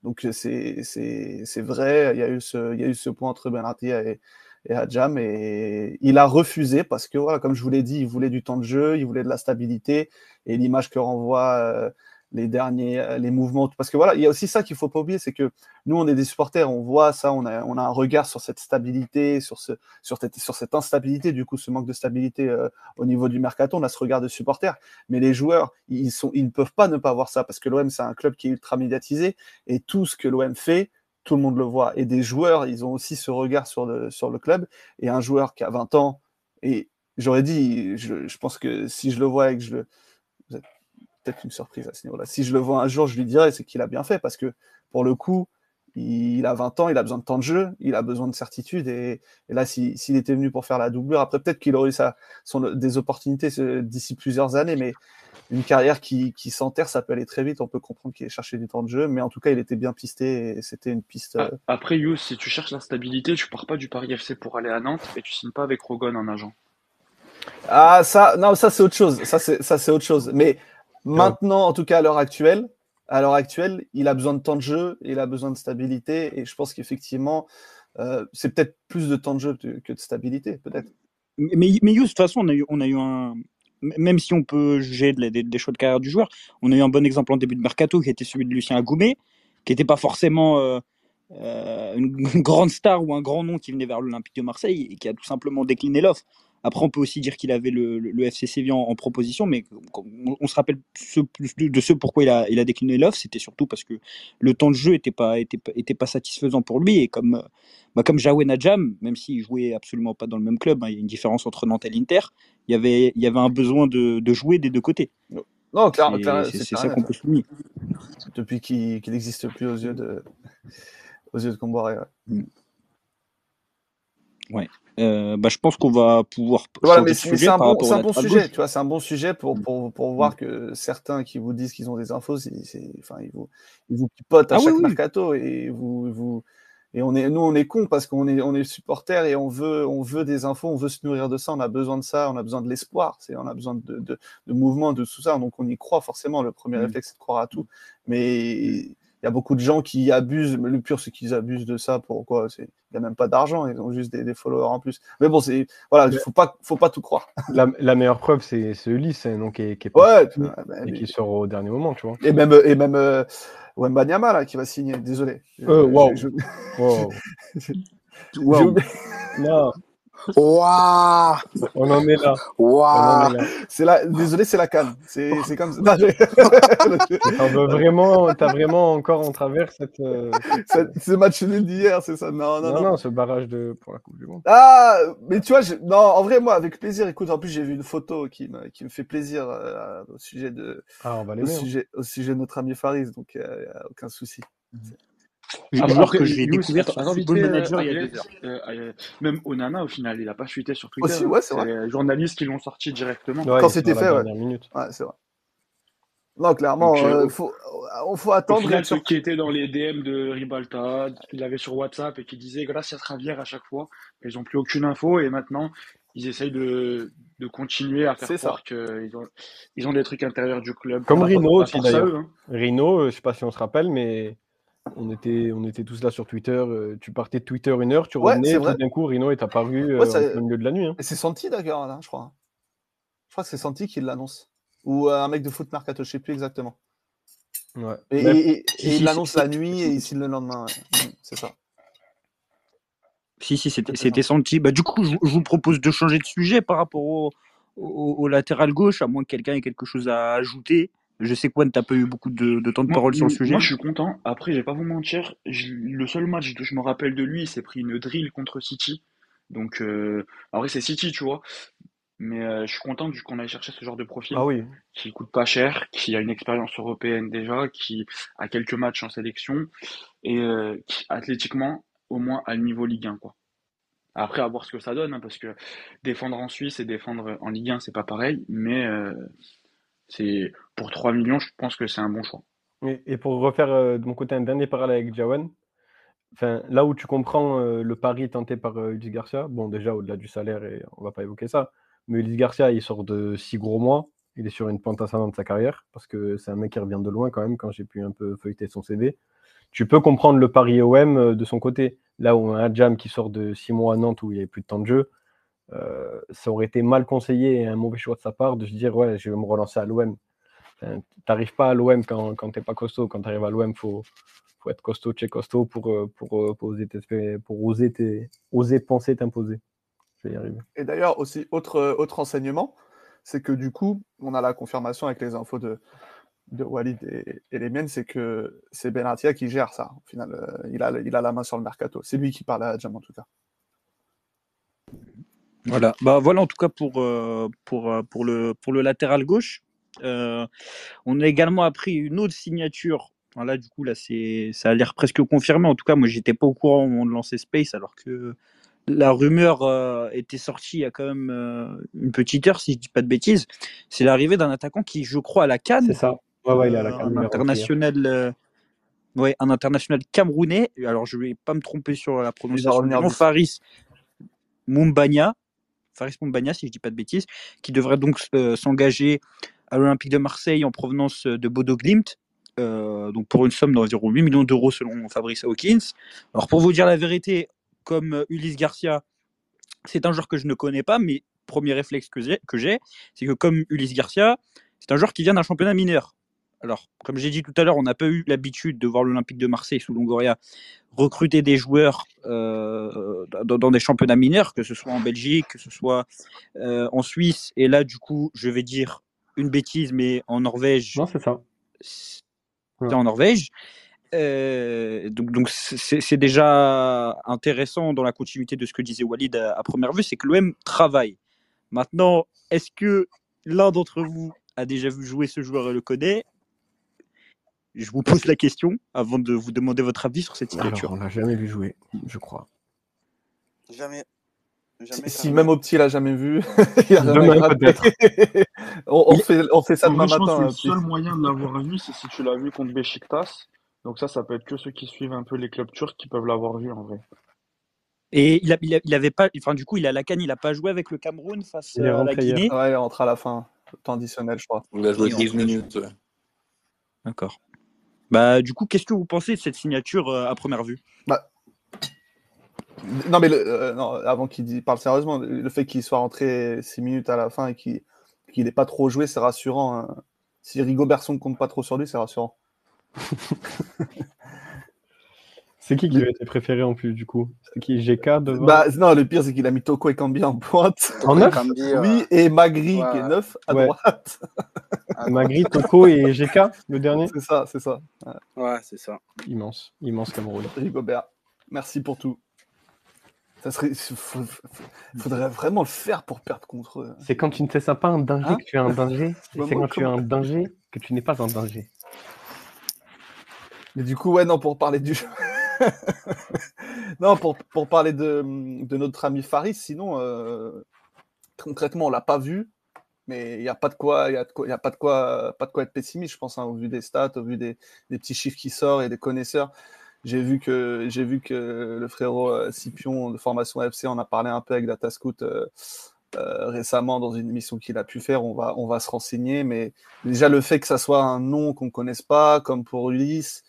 S5: Donc c'est vrai, il y a eu ce il y a eu ce point entre Benatia et, et Hadjam et il a refusé parce que voilà, comme je vous l'ai dit, il voulait du temps de jeu, il voulait de la stabilité et l'image que renvoie euh, les derniers euh, les mouvements parce que voilà, il y a aussi ça qu'il faut pas oublier, c'est que nous on est des supporters, on voit ça, on a on a un regard sur cette stabilité, sur ce sur cette sur cette instabilité du coup ce manque de stabilité euh, au niveau du mercato, on a ce regard de supporter, mais les joueurs, ils sont ils ne peuvent pas ne pas voir ça parce que l'OM c'est un club qui est ultra médiatisé et tout ce que l'OM fait, tout le monde le voit. Et des joueurs, ils ont aussi ce regard sur le, sur le club. Et un joueur qui a 20 ans, et j'aurais dit, je pense que si je le vois et que je le. Peut-être une surprise à ce niveau-là. Si je le vois un jour, je lui dirais c'est qu'il a bien fait parce que pour le coup, il a 20 ans, il a besoin de temps de jeu, il a besoin de certitude. Et, et là, s'il si, était venu pour faire la doublure, après peut-être qu'il aurait eu sa, son, des opportunités d'ici plusieurs années, mais une carrière qui, qui s'enterre, ça peut aller très vite. On peut comprendre qu'il ait cherché du temps de jeu, mais en tout cas, il était bien pisté et c'était une piste. euh,
S7: Après, You, si tu cherches la stabilité, tu pars pas du Paris FC pour aller à Nantes et tu signes pas avec Rogon en agent.
S5: Ah, ça, non, ça c'est autre chose. Ça c'est autre chose. Mais maintenant, en tout cas à l'heure actuelle, à l'heure actuelle, il a besoin de temps de jeu, il a besoin de stabilité, et je pense qu'effectivement, euh, c'est peut-être plus de temps de jeu que de stabilité, peut-être.
S1: Mais, mais You, de toute façon, on a eu, on a eu un, même si on peut juger des, des, choix de carrière du joueur, on a eu un bon exemple en début de mercato qui était celui de Lucien Agoumé, qui n'était pas forcément euh, euh, une grande star ou un grand nom qui venait vers l'Olympique de Marseille et qui a tout simplement décliné l'offre. Après, on peut aussi dire qu'il avait le, le, le FC Séville en, en, proposition, mais on, on se rappelle ce, de, de, ce pourquoi il a, il a décliné l'offre, c'était surtout parce que le temps de jeu n'était pas, était, était pas satisfaisant pour lui. Et comme, bah, comme Jaoué Nadjam, même s'il jouait absolument pas dans le même club, hein, il y a une différence entre Nantes et l'Inter, il y avait, il y avait un besoin de, de jouer des deux côtés.
S5: Non, clairement,
S1: c'est ça qu'on peut souligner.
S5: Depuis qu'il n'existe plus aux yeux de, aux yeux de Comboiré. Ouais.
S1: Ouais. Euh, bah, je pense qu'on va pouvoir.
S5: Voilà, mais c'est un, bon, un bon sujet, tu vois, c'est un bon sujet pour, pour, pour voir que certains qui vous disent qu'ils ont des infos, enfin, ils vous, ils vous pipotent à ah, chaque oui, mercato oui. et vous, vous, et on est, nous, on est cons parce qu'on est, on est supporters et on veut, on veut des infos, on veut se nourrir de ça, on a besoin de ça, on a besoin de l'espoir, c'est, on a besoin de, de, de mouvement, de tout ça, donc on y croit forcément. Le premier mmh. réflexe, c'est de croire à tout, mais il y a beaucoup de gens qui abusent, mais le pire, c'est qu'ils abusent de ça. Pourquoi Il n'y a même pas d'argent, ils ont juste des, des, followers en plus. Mais bon, c'est voilà, il faut pas, faut pas tout croire.
S3: La, la meilleure preuve, c'est ce Ulysse, hein, qui est, qui est
S5: ouais,
S3: et mais... qui sort au dernier moment, tu vois.
S5: Et même, et même euh, Wembanyama là, qui va signer. Désolé.
S3: Euh, wow. Je... wow.
S5: wow.
S3: non.
S2: Waouh
S3: On en est là.
S2: Waouh
S5: C'est la... Désolé, c'est la canne. C'est comme ça.
S3: On veut vraiment, t'as vraiment encore en travers cette, euh,
S5: ce match nul d'hier, c'est ça? Non non,
S3: non non, ce barrage de pour la Coupe du Monde.
S5: Ah, mais tu vois, je... non, en vrai, moi, avec plaisir. Écoute, en plus, j'ai vu une photo qui me, qui me fait plaisir euh, au sujet de,
S3: ah, on va
S5: au, sujet... au sujet de notre ami Faris, donc il euh, n'y a aucun souci.
S1: Mm -hmm. Un ah, joueur que j'ai découvert sur Football Manager il y a deux heures.
S7: Euh, euh, même Onana, au final, il n'a pas fuité sur Twitter.
S5: Aussi, ouais, c'est
S7: les journalistes qui l'ont sorti directement.
S5: Ouais, Quand c'était fait, ouais. ouais c'est vrai. Non, clairement, il euh, faut, faut attendre.
S7: Final, ceux qui étaient dans les DM de Ribalta, qu'il avait sur WhatsApp et qui disaient à Javier à chaque fois, ils n'ont plus aucune info et maintenant ils essayent de, de continuer à faire croire qu'ils ont, ils ont des trucs intérieurs du club.
S3: Comme Rino aussi d'ailleurs. Hein. Rino, je ne sais pas si on se rappelle, mais on était, on était tous là sur Twitter. Euh, tu partais de Twitter une heure, tu revenais, ouais, tout d'un coup, Rino est apparu euh, ouais, au milieu de la nuit. Hein.
S5: C'est Santi d'ailleurs, là, je crois. Je crois que c'est Santi qui l'annonce. Ou euh, un mec de foot mercato, je sais plus exactement.
S3: Ouais.
S5: Et,
S3: Même...
S5: et, et, et il l'annonce la nuit et il signe le lendemain. Ouais. C'est ça.
S1: Si, si, c'était Santi. Bah, du coup, je, je, vous propose de changer de sujet par rapport au, au, au latéral gauche, à moins que quelqu'un ait quelque chose à ajouter. Je sais quoi, t'as pas eu beaucoup de, de temps de
S7: moi,
S1: parole sur le sujet.
S7: Moi, je suis content. Après, je vais pas vous mentir. Le seul match que je me rappelle de lui, il s'est pris une drill contre City. Donc, euh... après, c'est City, tu vois. Mais euh, je suis content du qu'on aille chercher ce genre de profil
S3: ah oui.
S7: qui coûte pas cher, qui a une expérience européenne déjà, qui a quelques matchs en sélection et euh, qui, athlétiquement, au moins à le niveau Ligue 1, quoi. Après, à voir ce que ça donne, hein, parce que défendre en Suisse et défendre en Ligue 1, c'est pas pareil, mais euh, c'est pour 3 millions, je pense que c'est un bon choix.
S3: Et, pour refaire euh, de mon côté un dernier parallèle avec Jawan, là où tu comprends euh, le pari tenté par euh, Ulysse Garcia, bon déjà au-delà du salaire, et on va pas évoquer ça, mais Ulysse Garcia, il sort de 6 gros mois, il est sur une pente ascendante de sa carrière, parce que c'est un mec qui revient de loin quand même, quand j'ai pu un peu feuilleter son CV. Tu peux comprendre le pari OM de son côté, là où un Jam qui sort de 6 mois à Nantes où il n'y avait plus de temps de jeu, euh, ça aurait été mal conseillé et un mauvais choix de sa part de se dire ouais je vais me relancer à l'OM. Enfin, t'arrives pas à l'OM quand, quand t'es pas costaud, quand t'arrives à l'OM faut, faut être costaud, chez costaud pour, euh, pour, pour, pour, oser, pour oser, penser t'imposer. Je vais y arriver.
S5: Et d'ailleurs aussi autre, autre enseignement, c'est que du coup on a la confirmation avec les infos de, de Walid et, les miennes, c'est que c'est Benatia qui gère ça. Au final, euh, il, a, il a la main sur le mercato. C'est lui qui parle à Jam en tout cas.
S1: Voilà, bah voilà en tout cas pour, euh, pour, pour, le, pour le latéral gauche. Euh, on a également appris une autre signature. Voilà, du coup, là, c'est, ça a l'air presque confirmé. En tout cas, moi, j'étais pas au courant au moment de lancer Space, alors que la rumeur euh, était sortie il y a quand même euh, une petite heure, si je dis pas de bêtises. C'est l'arrivée d'un attaquant qui, je crois, à la Cannes.
S3: C'est ça. Ouais, ouais, il est à la Cannes.
S1: Un international. Ouais, un international camerounais. Alors, je vais pas me tromper sur la prononciation. Faris Mumbanya. Faris Mumbanya, si je dis pas de bêtises, qui devrait donc euh, s'engager à l'Olympique de Marseille en provenance de Bodo Glimt, euh, donc pour une somme d'environ 8 millions d'euros selon Fabrice Hawkins. Alors pour vous dire la vérité, comme Ulysse Garcia, c'est un joueur que je ne connais pas, mais premier réflexe que j'ai, c'est que comme Ulysse Garcia, c'est un joueur qui vient d'un championnat mineur. Alors, comme j'ai dit tout à l'heure, on n'a pas eu l'habitude de voir l'Olympique de Marseille sous Longoria recruter des joueurs euh, dans, dans des championnats mineurs, que ce soit en Belgique, que ce soit euh, en Suisse. Et là, du coup, je vais dire une bêtise, mais en Norvège,
S3: Non, c'est ça.
S1: c'est
S3: Ouais.
S1: en Norvège. Euh, donc, donc c'est c'est déjà intéressant dans la continuité de ce que disait Walid à, à première vue, c'est que l'OM travaille. Maintenant, est-ce que l'un d'entre vous a déjà vu jouer ce joueur et le connaît? Je vous pose la question avant de vous demander votre avis sur cette
S3: Alors,
S1: signature.
S3: on l'a jamais vu jouer, je crois.
S2: Jamais.
S5: Si,
S2: Jamais.
S5: même petit l'a jamais vu, il y a
S3: Demain, peut-être.
S5: on, on fait, on fait ça demain
S7: je pense
S5: matin.
S7: que le seul moyen de l'avoir vu, c'est si tu l'as vu contre Besiktas. Donc ça, ça peut être que ceux qui suivent un peu les clubs turcs qui peuvent l'avoir vu en vrai.
S1: Et il, a, il, a- il avait pas, enfin du coup, il a la canne, il a pas joué avec le Cameroun face
S3: Il est
S1: à la. Guinée.
S5: Ouais, il rentre à la fin, temps additionnel, je crois.
S4: Il a joué
S1: Oui, en
S4: 12
S1: fait.
S4: minutes. ouais.
S1: D'accord. Bah du coup, qu'est-ce que vous pensez de cette signature euh, à première vue?
S5: Bah, non, mais le- euh, non, avant qu'il parle sérieusement, le fait qu'il soit rentré 6 minutes à la fin et qu'il qu'il n'ait pas trop joué, c'est rassurant. hein. Si Rigobertson ne compte pas trop sur lui, c'est rassurant.
S3: C'est qui qui lui a été préféré en plus, du coup? C'est qui GK devant?
S5: Bah, non, le pire, c'est qu'il a mis Toko et Kambi en pointe.
S3: En neuf?
S2: Kambi, euh,
S5: Oui, et Magri qui est neuf à
S3: Ouais.
S5: droite.
S3: Magri, Toko et GK, le dernier
S5: C'est ça, c'est ça.
S2: Ouais, c'est ça.
S3: Immense, immense Cameroun.
S5: Rigobert, merci pour tout. Ça serait, faut- faudrait vraiment le faire pour perdre contre eux.
S3: C'est quand tu ne sens pas un danger
S5: Hein
S3: que tu es un danger. et C'est quand tu es un danger que tu n'es pas un danger.
S5: Mais du coup, ouais, non, pour parler du jeu. non, pour, pour parler de, de notre ami Faris, sinon, euh, concrètement, on l'a pas vu, mais il n'y a pas de quoi, il a, de quoi- y a pas de quoi, pas de quoi être pessimiste, je pense, hein, au vu des stats, au vu des, petits chiffres qui sortent et des connaisseurs. J'ai vu que j'ai vu que le frérot euh, Scipion de formation FC en a parlé un peu avec Datascout euh, euh, récemment dans une émission qu'il a pu faire. On va on va se renseigner, mais déjà le fait que ça soit un nom qu'on connaisse pas, comme pour Ulysse,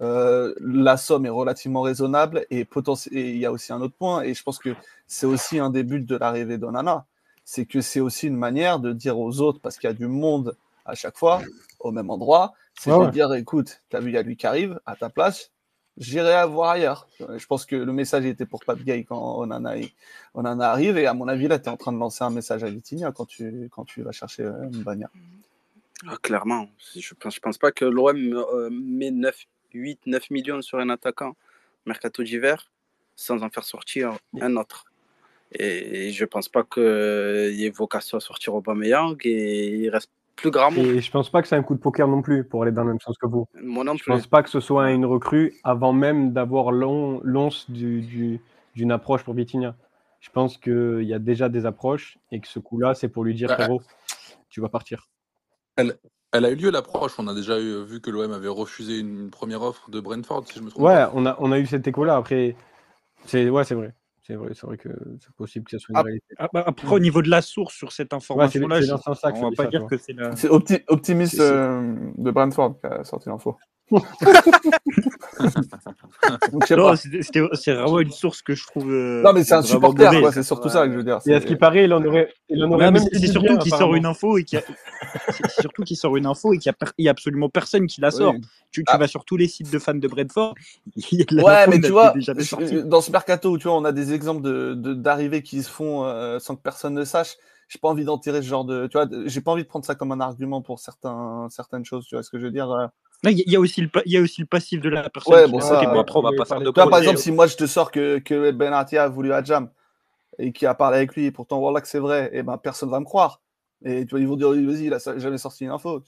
S5: euh, la somme est relativement raisonnable et il y a aussi un autre point, et je pense que c'est aussi un des buts de l'arrivée d'Onana, c'est que c'est aussi une manière de dire aux autres, parce qu'il y a du monde à chaque fois, au même endroit, c'est
S3: Ouais,
S5: de dire écoute, t'as vu, il y a lui qui arrive, à ta place, j'irai voir ailleurs. Je pense que le message était pour Pape Gay quand Onana, Onana arrive, et à mon avis, là, tu es en train de lancer un message à Vitinha quand tu, quand tu vas chercher euh, Mbagna.
S2: Ah, clairement. Je pense, je pense pas que l'OM euh, met 9, 8, 9 millions sur un attaquant mercato d'hiver sans en faire sortir un autre. Et je pense pas qu'il y ait vocation à sortir Aubameyang et il reste plus grand mot.
S3: Et je pense pas que c'est un coup de poker non plus pour aller dans le même sens que vous.
S2: Moi non
S3: Je pense pas que ce soit une recrue avant même d'avoir l'on- l'once du- du- d'une approche pour Vitinha. Je pense qu'il y a déjà des approches et que ce coup-là, c'est pour lui dire
S4: Bah,
S3: frérot, tu vas partir.
S4: Elle, elle a eu lieu l'approche. On a déjà eu, vu que l'OM avait refusé une, première offre de Brentford, si je me trompe
S3: Ouais,
S4: pas.
S3: on a, on a eu cet écho-là. Après, c'est ouais, c'est vrai. C'est vrai, c'est vrai que c'est possible que ça soit une réalité.
S1: Ah, bah, Après, au niveau de la source sur cette
S3: Ouais,
S1: information-là,
S3: ce que
S1: on va pas
S3: ça,
S1: dire que c'est la.
S5: C'est Opti- Optimiste
S1: C'est- c'est-
S5: euh, de Brentford qui a sorti l'info.
S1: C'est vraiment une source que je trouve. euh,
S5: Non, mais c'est un supporter. C'est surtout ça que je veux dire.
S3: Et à ce qui paraît, il en aurait, il en aurait
S1: Ouais,
S3: même
S1: c'est surtout qu'il sort une info et qu'il y a... c'est surtout qu'il sort une info et qu'il y a, per- il y a absolument personne qui la sort.
S5: Oui.
S1: Tu, tu
S5: Ah.
S1: vas sur tous les sites de fans de Brentford, il y a de la
S5: Ouais, mais tu vois, je- dans ce mercato où tu vois, on a des exemples de de- d'arrivées qui se font euh, sans que personne ne sache. J'ai pas envie d'en tirer ce genre de, tu vois, de- j'ai pas envie de prendre ça comme un argument pour certains certaines choses. Tu vois ce que je veux dire euh.
S1: Il y, a- il y a aussi le il y a aussi le passif de la personne
S5: Ouais,
S1: qui
S5: bon, ça.
S1: Bon, après, on va pas faire de
S5: vois, par exemple, si moi je te sors que que Benatia a voulu à Jam et qui a parlé avec lui, et pourtant voilà que c'est vrai, et ben personne va me croire. Et tu vois, ils vont dire vas-y, il a jamais sorti une info.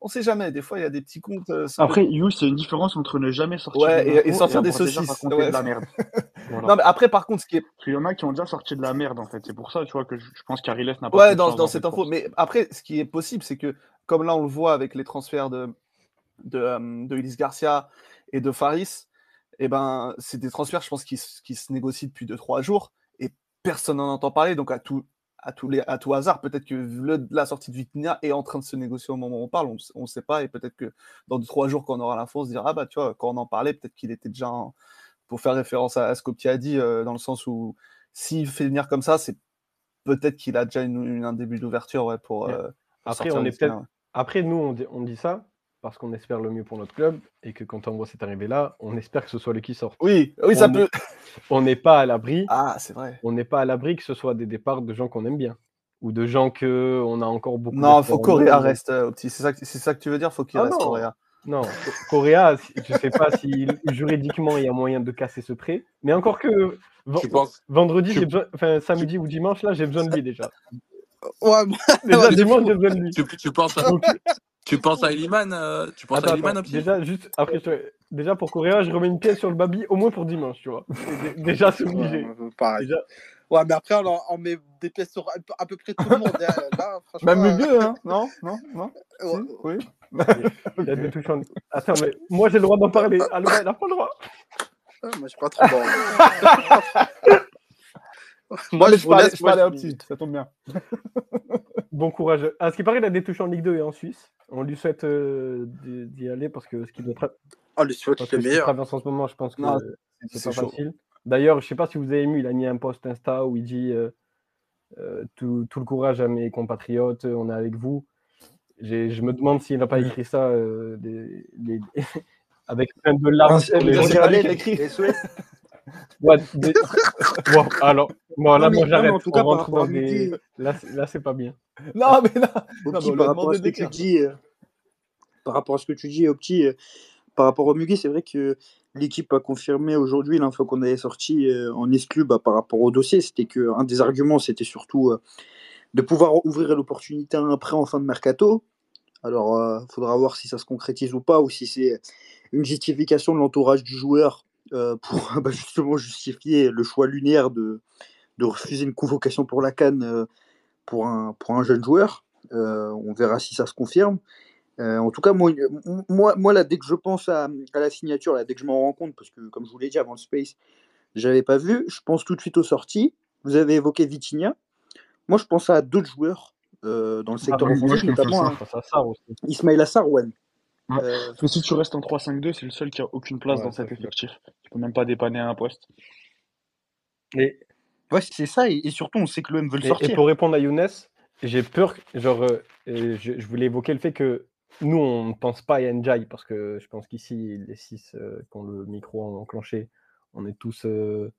S5: On sait jamais. Des fois, il y a des petits comptes. euh, sans-
S7: Après, You, c'est une différence entre ne jamais sortir
S5: Ouais, et-
S7: info
S5: et sortir des saucisses,
S7: raconté
S5: ouais.
S7: de la merde. Voilà.
S5: Non, mais après, par contre, ce qui est
S7: Parce qu'il y en a qui ont déjà sorti de la merde, en fait. C'est pour ça, tu vois, que je, je pense qu'Ariles n'a pas
S5: Ouais, dans, dans
S7: cette
S5: info. Mais après, ce qui est possible, c'est que, comme là, on le voit avec les transferts de, de, euh, de Garcia et de Faris, eh ben, c'est des transferts, je pense, qui, se- qui se négocient depuis 2-3 jours et personne n'en entend parler. Donc, à tout, à, tous les, à tout hasard, peut-être que le- la sortie de Vitinha est en train de se négocier au moment où on parle. On ne sait pas. Et peut-être que dans 2-3 jours, quand on aura l'info, on se dira, ah bah, tu vois, quand on en parlait, peut-être qu'il était déjà. en- Pour faire référence à, à ce qu'Opti a dit, euh, dans le sens où s'il fait venir comme ça, c'est peut-être qu'il a déjà une, une- un début d'ouverture ouais, pour.
S3: Ouais.
S5: euh, pour
S3: Après, on est peut-être-. Après, nous, on dit, on dit ça parce qu'on espère le mieux pour notre club et que quand on voit cette arrivée-là, on espère que ce soit lui qui sort.
S5: Oui, oui, ça peut.
S3: On n'est pas à l'abri.
S5: Ah, c'est vrai.
S3: On n'est pas à l'abri que ce soit des départs de gens qu'on aime bien ou de gens que on a encore beaucoup.
S5: Non, faut Correa reste euh. C'est ça, que- c'est ça que tu veux dire Faut qu'il
S3: Ah
S5: reste
S3: non.
S5: Correa?
S3: Non, Correa, je sais pas si juridiquement il y a moyen de casser ce prêt, mais encore que ven-
S4: Tu penses
S3: vendredi,
S4: tu-
S3: j'ai besoin, enfin samedi ou dimanche là, j'ai besoin de lui déjà.
S2: Ouais, moi-
S3: Déjà
S2: Ouais,
S3: dimanche, j'ai besoin de lui.
S4: tu, tu penses à,
S3: Donc,
S4: tu penses à Eliman euh, Tu penses
S3: attends,
S4: à Eliman
S3: attends,
S4: au petit
S3: déjà juste après, je déjà pour Correa, je remets une pièce sur le baby au moins pour dimanche, tu vois. Déjà c'est obligé.
S2: Ouais, pareil.
S3: Déjà,
S2: Ouais, mais après, on, en- on met des pièces sur à peu- près tout le monde. hein. Là, franchement.
S5: Même
S2: euh,
S5: Hugues, hein Non Non Non
S2: ouais,
S5: Si Oui.
S3: il y a des Attends, mais moi j'ai le droit d'en parler. Alba, il a pas le droit.
S2: moi, je suis pas trop bon. moi,
S5: Ah,
S2: je
S5: parlais,
S2: laisse.
S5: je parlais petit, ça tombe bien.
S3: Bon courage. À ce qui paraît, il a des touches en Ligue 2 et en Suisse. On lui souhaite euh, d'y aller parce que ce qu'il doit tra-
S2: Oh, le souhaite
S3: qu'il
S2: meilleur.
S3: traverse en ce moment, je pense que c'est pas
S5: chaud.
S3: facile. D'ailleurs, je sais pas si vous avez vu, il a mis un post Insta où il dit euh, euh, tout, tout le courage à mes compatriotes, on est avec vous. Je me demande s'il n'a pas écrit ça euh, des- des- avec plein de larmes.
S5: lui.
S3: Ouais, des- Bon, alors, bon, là,
S1: Non,
S3: moi j'arrête.
S1: en tout cas,
S3: On rentre dans des.
S1: Muguet,
S3: Là, c'est- là, c'est pas bien.
S5: Non, mais
S1: au
S5: Non,
S1: petit,
S5: mais lui
S1: par rapport à ce que tu dis, euh, par rapport à ce que tu dis, au petit, euh, par rapport au Muguet, c'est vrai que l'équipe a confirmé aujourd'hui l'info qu'on avait sorti euh, en exclu bah, par rapport au dossier, c'était que un des arguments, c'était surtout euh, de pouvoir ouvrir l'opportunité à un prêt en fin de mercato. Alors, il faudra voir si ça se concrétise ou pas, ou si c'est une justification de l'entourage du joueur euh, pour bah, justement justifier le choix lunaire de, de refuser une convocation pour la Cannes euh, pour, un, pour un jeune joueur. Euh, on verra si ça se confirme. Euh, en tout cas, moi, moi, moi là, dès que je pense à, à la signature, là, dès que je m'en rends compte, parce que comme je vous l'ai dit avant le Space, j'avais pas vu, je pense tout de suite aux sorties. Vous avez évoqué Vitinha. Moi, je pense à d'autres joueurs euh, dans le secteur
S7: oui,
S1: offensif,
S7: pense à
S1: notamment hein. Ismail Assar, ouais. Euh,
S7: Parce que si tu restes en 3-5-2, c'est le seul qui a aucune place
S3: Ouais,
S7: dans cet effectif. Tu peux même pas dépanner à un poste.
S3: Et,
S1: ouais, c'est ça, et, et surtout, on sait que l'OM veut le
S3: et- et
S1: sortir.
S3: pour répondre à Younes, j'ai peur, genre, euh, je, je voulais évoquer le fait que nous, on ne pense pas à Njai, parce que je pense qu'ici, les six euh, qui ont le micro enclenché, on est tous euh,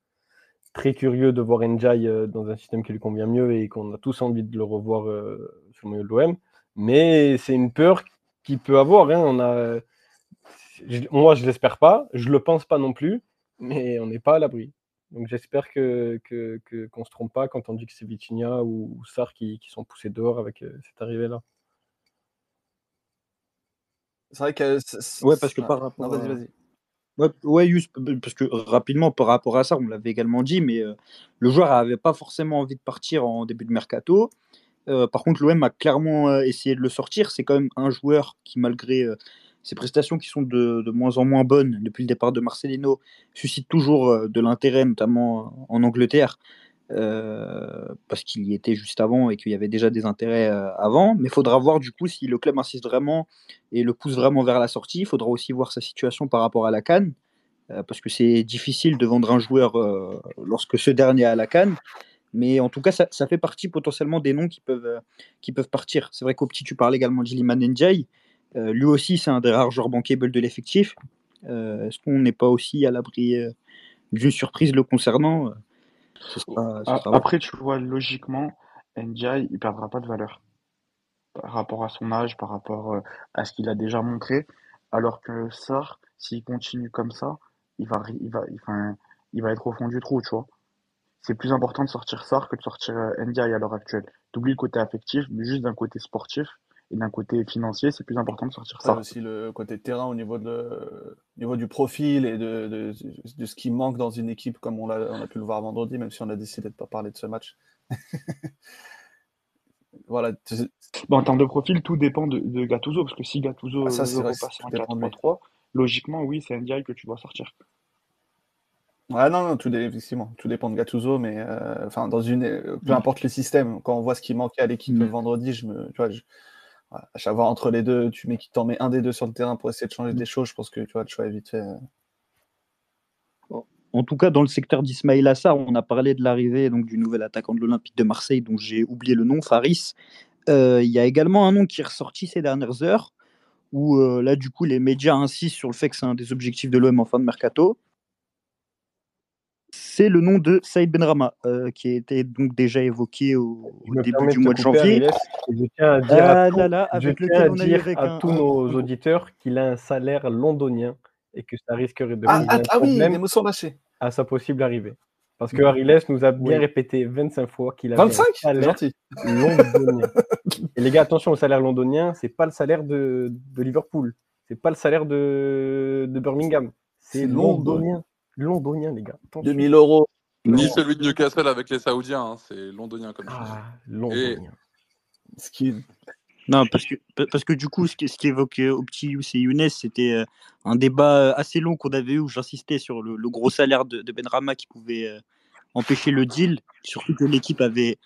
S3: très curieux de voir Njai dans un système qui lui convient mieux et qu'on a tous envie de le revoir sur le milieu de l'OM. Mais c'est une peur qu'il peut avoir. hein, On a, je- moi, je l'espère pas, je le pense pas non plus, mais on n'est pas à l'abri. Donc j'espère que, que, que- qu'on se trompe pas quand on dit que c'est Vitinha ou, ou Sarr qui, qui sont poussés dehors avec euh, cette arrivée-là.
S5: C'est vrai que. c'est-
S1: Ouais, parce que
S5: ouais.
S1: par
S5: Non,
S1: rapport
S5: vas-y, vas-y.
S1: Ouais, ouais, Yus, parce que rapidement, par rapport à ça, on l'avait également dit, mais euh, le joueur n'avait pas forcément envie de partir en début de mercato. Euh, par contre, l'OM a clairement euh, essayé de le sortir. C'est quand même un joueur qui, malgré euh, ses prestations qui sont de, de moins en moins bonnes depuis le départ de Marcelino, suscite toujours euh, de l'intérêt, notamment en Angleterre, euh, parce qu'il y était juste avant et qu'il y avait déjà des intérêts euh, avant. Mais il faudra voir du coup si le club insiste vraiment et le pousse vraiment vers la sortie. Il faudra aussi voir sa situation par rapport à la Cannes, euh, parce que c'est difficile de vendre un joueur euh, lorsque ce dernier est à la Cannes. Mais en tout cas, ça, ça fait partie potentiellement des noms qui peuvent, euh, qui peuvent partir. C'est vrai qu'au petit, tu parles également de Iliman Ndiaye. Euh, lui aussi, c'est un des rares joueurs bankable de l'effectif. Euh, Est-ce qu'on n'est pas aussi à l'abri euh, d'une surprise le concernant ce sera- ce
S7: A-
S1: sera-
S7: Après, tu vois, logiquement, NDI, il perdra pas de valeur par rapport à son âge, par rapport à ce qu'il a déjà montré. Alors que Sarr, s'il continue comme ça, il va, il va, enfin, il va être au fond du trou, tu vois. C'est plus important de sortir Sarr que de sortir euh, NDI à l'heure actuelle. T'oublies le côté affectif, mais juste d'un côté sportif et d'un côté financier, c'est plus important de sortir
S5: Ça aussi le côté terrain au niveau, de le- au niveau du profil et de, de, de ce qui manque dans une équipe comme on, l'a, on a pu le voir vendredi, même si on a décidé de ne pas parler de ce match. voilà.
S7: Bon, en termes de profil, tout dépend de, de Gattuso, parce que si Gattuso
S5: Ah, ça,
S7: en
S5: tout dépend de lui.
S7: 4-3-3, logiquement, oui, c'est NDI que tu dois sortir.
S5: Ouais, non, non, tout, effectivement, tout dépend de Gattuso, mais euh, dans une, peu
S7: Mm.
S5: importe le système, quand on voit ce qui manquait à l'équipe
S1: Mm.
S5: vendredi, je me, tu vois, je, à chaque fois entre les deux, tu mets qui t'en mets un des deux sur le terrain pour essayer de changer
S1: Mm.
S5: des choses, je pense que tu vois, le choix est vite fait.
S1: En tout cas, dans le secteur d'Ismail Assar, on a parlé de l'arrivée donc du nouvel attaquant de l'Olympique de Marseille, dont j'ai oublié le nom, Faris. euh, il y a également un nom qui est ressorti ces dernières heures, où euh, là, du coup, les médias insistent sur le fait que c'est un des objectifs de l'OM en fin de mercato. C'est le nom de Saïd Benrama, euh, qui a été donc déjà évoqué au, début du mois de janvier.
S3: Je tiens à dire, à,
S1: Ah
S3: tous-
S1: là là,
S3: je tiens à dire à
S1: un,
S3: tous nos auditeurs qu'il a un salaire londonien et que ça risquerait de
S5: Ah,
S3: poser
S5: ah, ah oui, les mots sont lâchés.
S3: à sa possible arrivée. Parce que Ariles nous a bien
S1: Oui.
S3: répété 25 fois qu'il avait
S5: 25
S3: un salaire
S5: gentil.
S3: londonien. Et les gars, attention au salaire londonien, c'est pas le salaire de, de Liverpool, c'est pas le salaire de, de Birmingham, c'est londonien. Londonien, les gars. Attention.
S5: 2000 euros.
S4: Ni
S5: Non.
S4: celui de Newcastle avec les Saoudiens, hein, c'est londonien comme.
S3: Ah, londonien.
S5: Ce qui est-
S1: Non, parce que, pa- parce que du coup, ce qui, ce qui évoque euh, Optius et Younes, c'était euh, un débat euh, assez long qu'on avait eu où j'insistais sur le, le gros salaire de, de Benrama qui pouvait euh, empêcher le deal. Surtout que l'équipe avait,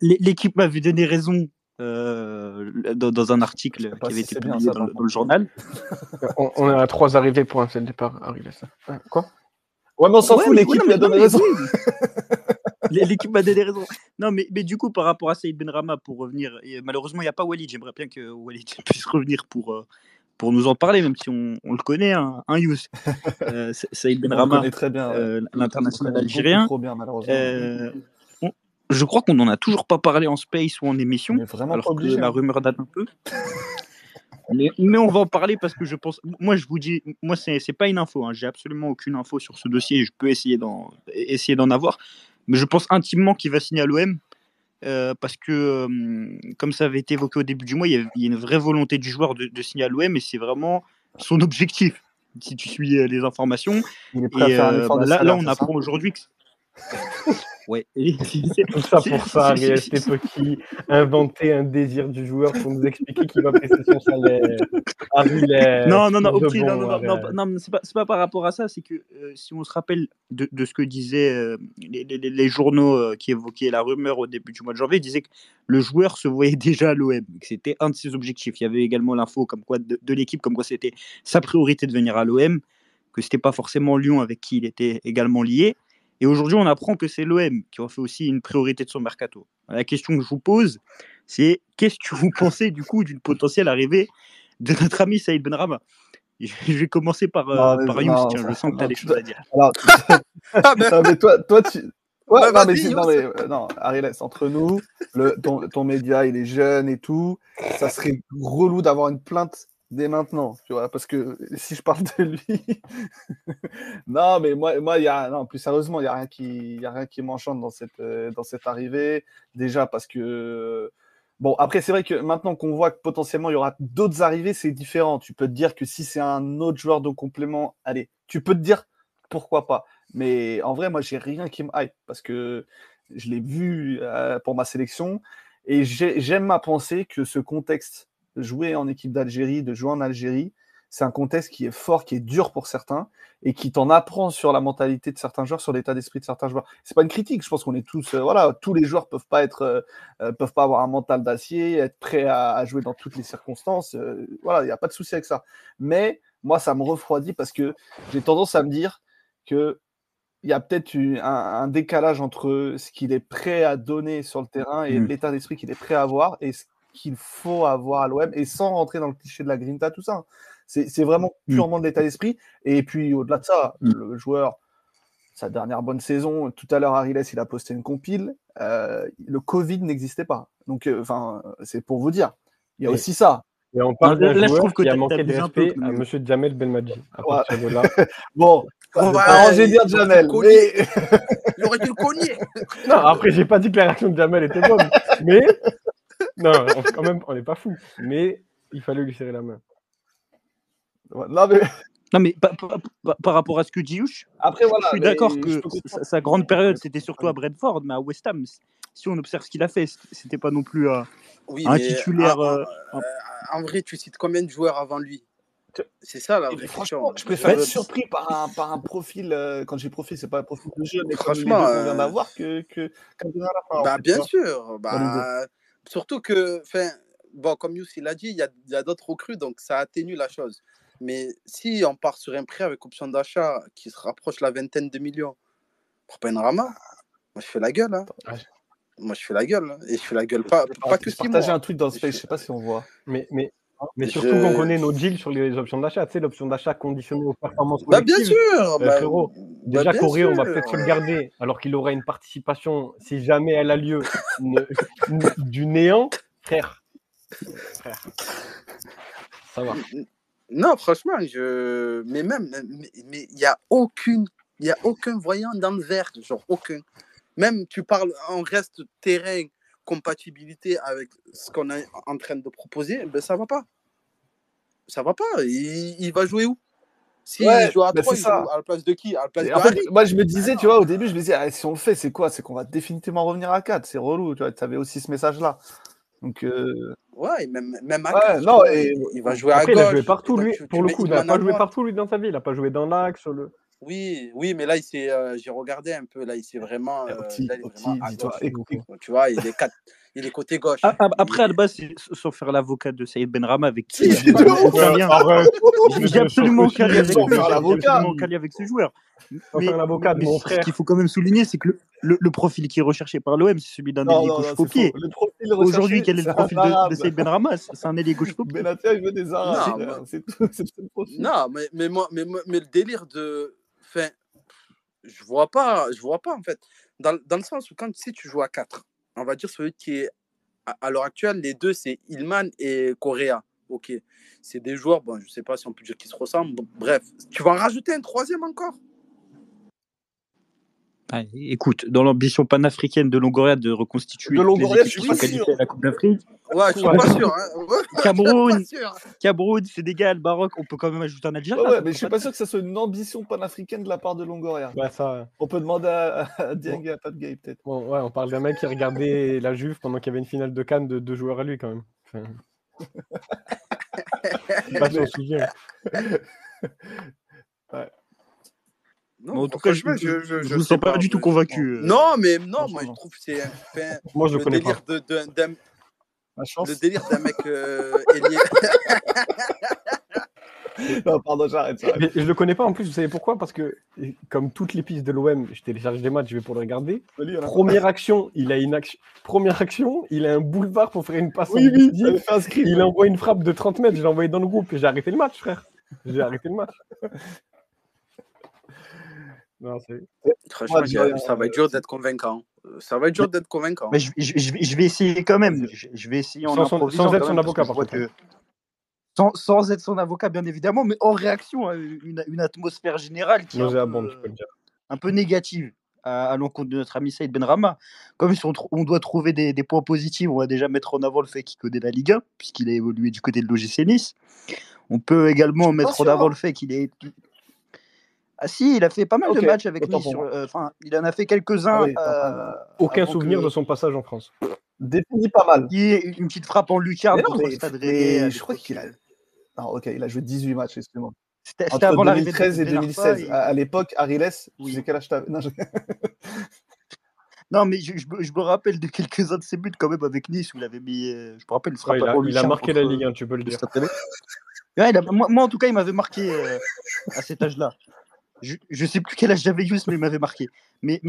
S1: l'é- l'équipe m'avait donné raison euh, dans, dans un article qui avait
S5: si
S1: été publié
S5: ça,
S1: dans, le- dans le journal.
S3: On, on est à trois arrivées pour un seul départ, Ariles. Hein, Quoi?
S5: Ouais, mais on s'en
S1: Ouais,
S5: fout, l'équipe lui a donné raison.
S1: L'équipe m'a donné raison. Non, mais, mais du coup, par rapport à Saïd Benrama, pour revenir, et malheureusement, il n'y a pas Walid. J'aimerais bien que Walid puisse revenir pour, euh, pour nous en parler, même si on, on le connaît, hein, un Yous. Euh, Sa- Saïd Benrama, euh, l'international algérien.
S5: trop bien, malheureusement.
S1: Euh, on- je crois qu'on n'en a toujours pas parlé en space ou en
S5: On
S1: émission, alors
S5: pas
S1: que
S5: obligé.
S1: la
S5: hein.
S1: rumeur date un peu. Mais, mais on va en parler parce que je pense. Moi, je vous dis, moi, c'est pas une info. Hein, J'ai absolument aucune info sur ce dossier. Je peux essayer d'en essayer d'en avoir, mais je pense intimement qu'il va signer à l'OM. euh, parce que, euh, comme ça avait été évoqué au début du mois, il y a, il y a une vraie volonté du joueur de, de signer à l'OM et c'est vraiment son objectif, si tu suis euh, les informations.
S5: Il est prêt à faire un effort
S1: bah,
S5: de
S1: là,
S5: salaire,
S1: là, on apprend aujourd'hui que. Ouais.
S3: Tout ça pour ça, Ariel Stepeki, inventer un désir du joueur pour nous expliquer qu'il va baisser son salaire. Ariel,
S1: Non, non, non, non, non, non, non, c'est pas, par rapport à ça, c'est que euh, si on se rappelle de, de ce que disaient euh, les, les- les journaux euh, qui évoquaient la rumeur au début du mois de janvier, ils disaient que le joueur se voyait déjà à l'OM, que c'était un de ses objectifs. Il y avait également l'info comme quoi de, de l'équipe, comme quoi c'était sa priorité de venir à l'OM, que c'était pas forcément Lyon avec qui il était également lié. Et aujourd'hui, on apprend que c'est l'OM qui en fait aussi une priorité de son mercato. La question que je vous pose, c'est qu'est-ce que vous pensez du coup d'une potentielle arrivée de notre ami Saïd Benrama Je je vais commencer par, euh,
S5: Non, mais-
S1: par
S5: non,
S1: Yous, tiens, je sens que tu as
S5: non,
S1: des choses à dire.
S5: Alors, non, mais toi, toi tu. Ouais,
S2: Bah,
S5: non, mais, non, mais euh, non, Ariel, entre nous, le, ton, ton média, il est jeune et tout. Ça serait relou d'avoir une plainte dès maintenant, tu vois, parce que si je parle de lui. non, mais moi, moi il y a, non, plus sérieusement, il n'y a rien qui, y a rien qui m'enchante dans cette, euh, dans cette arrivée. Déjà, parce que. Bon, après, c'est vrai que maintenant qu'on voit que potentiellement il y aura d'autres arrivées, c'est différent. Tu peux te dire que si c'est un autre joueur de complément, allez, tu peux te dire pourquoi pas. Mais en vrai, moi, j'ai rien qui me hype parce que je l'ai vu euh, pour ma sélection et j'ai- j'aime à penser que ce contexte jouer en équipe d'Algérie, de jouer en Algérie, c'est un contexte qui est fort, qui est dur pour certains et qui t'en apprend sur la mentalité de certains joueurs, sur l'état d'esprit de certains joueurs. C'est pas une critique, je pense qu'on est tous, euh, voilà, tous les joueurs peuvent pas être, euh, euh, peuvent pas avoir un mental d'acier, être prêts à, à jouer dans toutes les circonstances. euh, voilà, il n'y a pas de souci avec ça. Mais moi, ça me refroidit parce que j'ai tendance à me dire que il y a peut-être eu un, un décalage entre ce qu'il est prêt à donner sur le terrain et
S1: Mm.
S5: l'état d'esprit qu'il est prêt à avoir et ce qu'il faut avoir à l'OM et sans rentrer dans le cliché de la grinta, tout ça. C'est c'est vraiment
S1: Mm.
S5: purement de l'état d'esprit. Et puis au-delà de ça,
S1: Mm.
S5: le joueur, sa dernière bonne saison, tout à l'heure, Ariles, il a posté une compile. euh, le Covid n'existait pas. Donc, euh, enfin, c'est pour vous dire. Il y a
S3: Et-
S5: aussi ça.
S3: Et on parle d'un
S1: je
S3: joueur
S1: trouve que
S3: qui a manqué de respect à. Monsieur Jamel
S5: Ouais.
S3: là.
S5: Bon,
S2: Ouais,
S5: arrangez bien
S2: il aurait
S5: Jamel. Mais...
S2: il aurait dû le cogner.
S3: Non, après, j'ai pas dit que la réaction de Jamel était bonne. Mais. Non, on, quand même, on n'est pas fou. Mais il fallait lui serrer la main.
S5: Non, mais
S1: Non, mais pa- pa- pa- par rapport à ce que dit Youch,
S5: après, voilà.
S1: je suis d'accord que sa, sa grande période, c'était surtout à Brentford, mais à West Ham, si on observe ce qu'il a fait, c'était pas non plus euh,
S2: Oui,
S1: un titulaire.
S2: en,
S1: euh,
S2: en- en vrai, tu cites combien de joueurs avant lui? C'est ça la vraie question.
S5: je préfère
S1: Ouais.
S5: être surpris par un, par un profil, euh, quand j'ai profil, c'est pas un profil de jeu, mais
S2: Franchement,
S5: vient
S2: euh,
S5: d'avoir, que, que, qu'un donneur à la fin, en
S2: Bah, bien sûr. Bah, surtout que, bon, comme Youss il a dit, il y a, d'autres recrues, donc ça atténue la chose. Mais si on part sur un prêt avec option d'achat qui se rapproche la vingtaine de millions pour Benrama, moi je fais la gueule. Hein.
S3: Ouais.
S2: Moi, je fais la gueule. hein. Et je fais la gueule pas, pas que
S5: Je partageais
S2: mois.
S5: un tweet dans
S2: Je
S5: space,
S2: fais-
S5: je sais pas si on voit.
S3: Mais, mais, mais
S2: Je-
S3: surtout qu'on connaît nos deals sur les options d'achat. Tu sais, l'option d'achat conditionnée aux performances
S2: Bah, bien sûr.
S3: Euh,
S2: bah,
S3: frérot,
S2: bah,
S3: Déjà, Corée, on va peut-être se le garder, alors qu'il aura une participation, si jamais elle a lieu, du néant. Frère, frère, ça va.
S2: Non, franchement, je. Mais même, mais il n'y a aucune. Il y a aucun voyant dans le vert, genre aucun. Même tu parles en reste terrain, compatibilité avec ce qu'on est en train de proposer, ben ça va pas. Ça va pas. Il, il va jouer où? Si
S5: Ouais,
S2: il joue à
S5: ben
S2: 3,
S5: c'est
S2: il
S5: ça.
S2: joue à la place de qui? À la place de
S5: en fait, moi je me disais, tu vois, au début, je me disais, ah, si on le fait, c'est quoi? C'est qu'on va définitivement revenir à 4. C'est relou, tu vois. Tu avais aussi ce message-là. Donc, euh,
S2: Ouais, même, même à
S5: Ouais,
S2: quatre, tu
S5: non,
S2: vois,
S5: et-
S2: il, va jouer à
S3: Après,
S2: gauche.
S3: il a joué partout, lui. Pour le coup, il n'a pas
S2: à
S3: joué partout, lui, dans sa vie. Il n'a pas joué dans l'axe. Le...
S2: Oui, oui, mais là, il s'est, euh, j'ai regardé un peu, là, il s'est vraiment, euh,
S5: Oti,
S2: là, il est
S5: Oti,
S2: vraiment gauche.
S5: écoute,
S2: Tu vois, il est, quatre- il est côté gauche.
S1: Ah, ah, Après, à
S2: Il-
S1: la base, c'est- sans faire l'avocat de Saïd Benrama, avec qui absolument aucun lien.
S3: Arrête.
S1: J'ai j'ai absolument aucun lien avec ce joueur. Mais,
S3: faire l'avocat de mon
S1: ce
S3: frère.
S1: qu'il faut quand même souligner, c'est que le, le, le profil qui est recherché par l'OM, c'est celui d'un ailier gauche faux pied. Aujourd'hui, quel est le profil de, de Saïd Benrama C'est c'est un ailier gauche faux pied.
S5: Benatia, il veut des arabes.
S2: Non,
S5: frère.
S2: mais-
S5: C'est tout.
S2: Non, mais, mais, moi, mais, moi- mais le délire de. Je vois pas, je vois pas, en fait. Dans, le sens où, quand si tu joues à 4, on va dire celui qui est. À, l'heure actuelle, les deux, c'est Ilman et Correa. Ok. C'est des joueurs, bon, je sais pas si on peut dire qu'ils se ressemblent. Bref, tu vas en rajouter un troisième encore?
S1: Ah, écoute, dans l'ambition panafricaine de Longoria de reconstituer
S5: De
S1: toutes les
S5: Longoria,
S1: équipes
S5: je suis
S1: à la Coupe d'Afrique,
S2: Ouais, je suis pas sûr. Hein. Ouais,
S1: Cameroun,
S2: pas sûr.
S1: Cameroun, Sénégal, Maroc, on peut quand même ajouter un Algérien.
S5: Ouais, ouais,
S1: ça
S5: mais je suis
S1: pas
S5: sûr que ça soit une ambition panafricaine de la part de Longoria.
S3: Ouais, ça.
S5: On peut demander à, à Dieng et à Pat Gay, peut-être.
S3: Bon, ouais, on parle d'un mec qui regardait la Juve pendant qu'il y avait une finale de Cannes de deux joueurs à lui, quand même. Enfin... pas son sujet.
S2: Non,
S1: Mais en tout cas, je
S2: franchement,
S1: je,
S2: je, je,
S1: je vous
S2: sais
S1: sens pas du tout convaincu. euh,
S2: Non, mais non, moi, je trouve que c'est
S3: Moi, je le
S2: délire de, le délire d'un mec euh, ailier.
S5: Non, pardon, j'arrête.
S3: je le connais pas en plus, vous savez pourquoi? Parce que, comme toutes les pistes de l'OM, je télécharge des matchs, je vais pour le regarder. Première action, il a une action. Première action, il a un boulevard pour faire une passe en
S5: Oui, j'avais fait un script.
S3: Il envoie une frappe de 30 mètres, je l'ai envoyé dans le groupe et j'ai arrêté le match, frère. J'ai arrêté le match. Non, c'est-
S2: Franchement,
S5: Ouais,
S2: j'ai-
S5: ouais,
S2: ça va être dur d'être convaincant. Euh, Ça va être dur d'être convaincant.
S1: Mais je, je- je vais- essayer quand même. Je, je vais essayer en
S3: Sans son- sans être son avocat, par contre.
S1: sans, sans être son avocat, bien évidemment, mais en réaction à une, une atmosphère générale qui est un peu, euh, un négative à, à l'encontre de notre ami Saïd Benrama. Comme si on, doit trouver des, des points positifs, on va déjà mettre en avant le fait qu'il connaît la Ligue 1, puisqu'il a évolué du côté de l'OGC Nice. On peut également mettre en avant le fait qu'il est. Ah si, il a fait pas mal de matchs avec
S5: autant
S1: Nice.
S5: pour
S1: sur- euh, Enfin, il en a fait quelques-uns.
S5: Ah oui,
S1: euh,
S3: Aucun souvenir
S1: que-
S3: de son passage en France.
S5: Défini pas mal.
S1: est une petite frappe en lucarne
S5: Mais non, mais, je crois qu'il a. Non, ok, il a joué 18 matchs, excuse-moi.
S1: C'était avant l'arrivée de
S5: 2013 et
S1: Ben Arfa
S5: 2016.
S1: et-
S5: À, à l'époque, Ariles,
S1: Oui.
S5: tu sais quel âge t'avais? Non, je-
S1: Non, mais je, je me- je me rappelle de quelques-uns de ses buts quand même avec Nice où il avait mis. euh, je me rappelle une frappe
S3: Ouais, il, a, il a marqué la Ligue 1, tu peux le dire.
S1: Ouais, il a- moi, moi, en tout cas, il m'avait marqué euh, à cet âge-là. Je, je sais plus quel âge j'avais Yous, mais il m'avait marqué. Mais,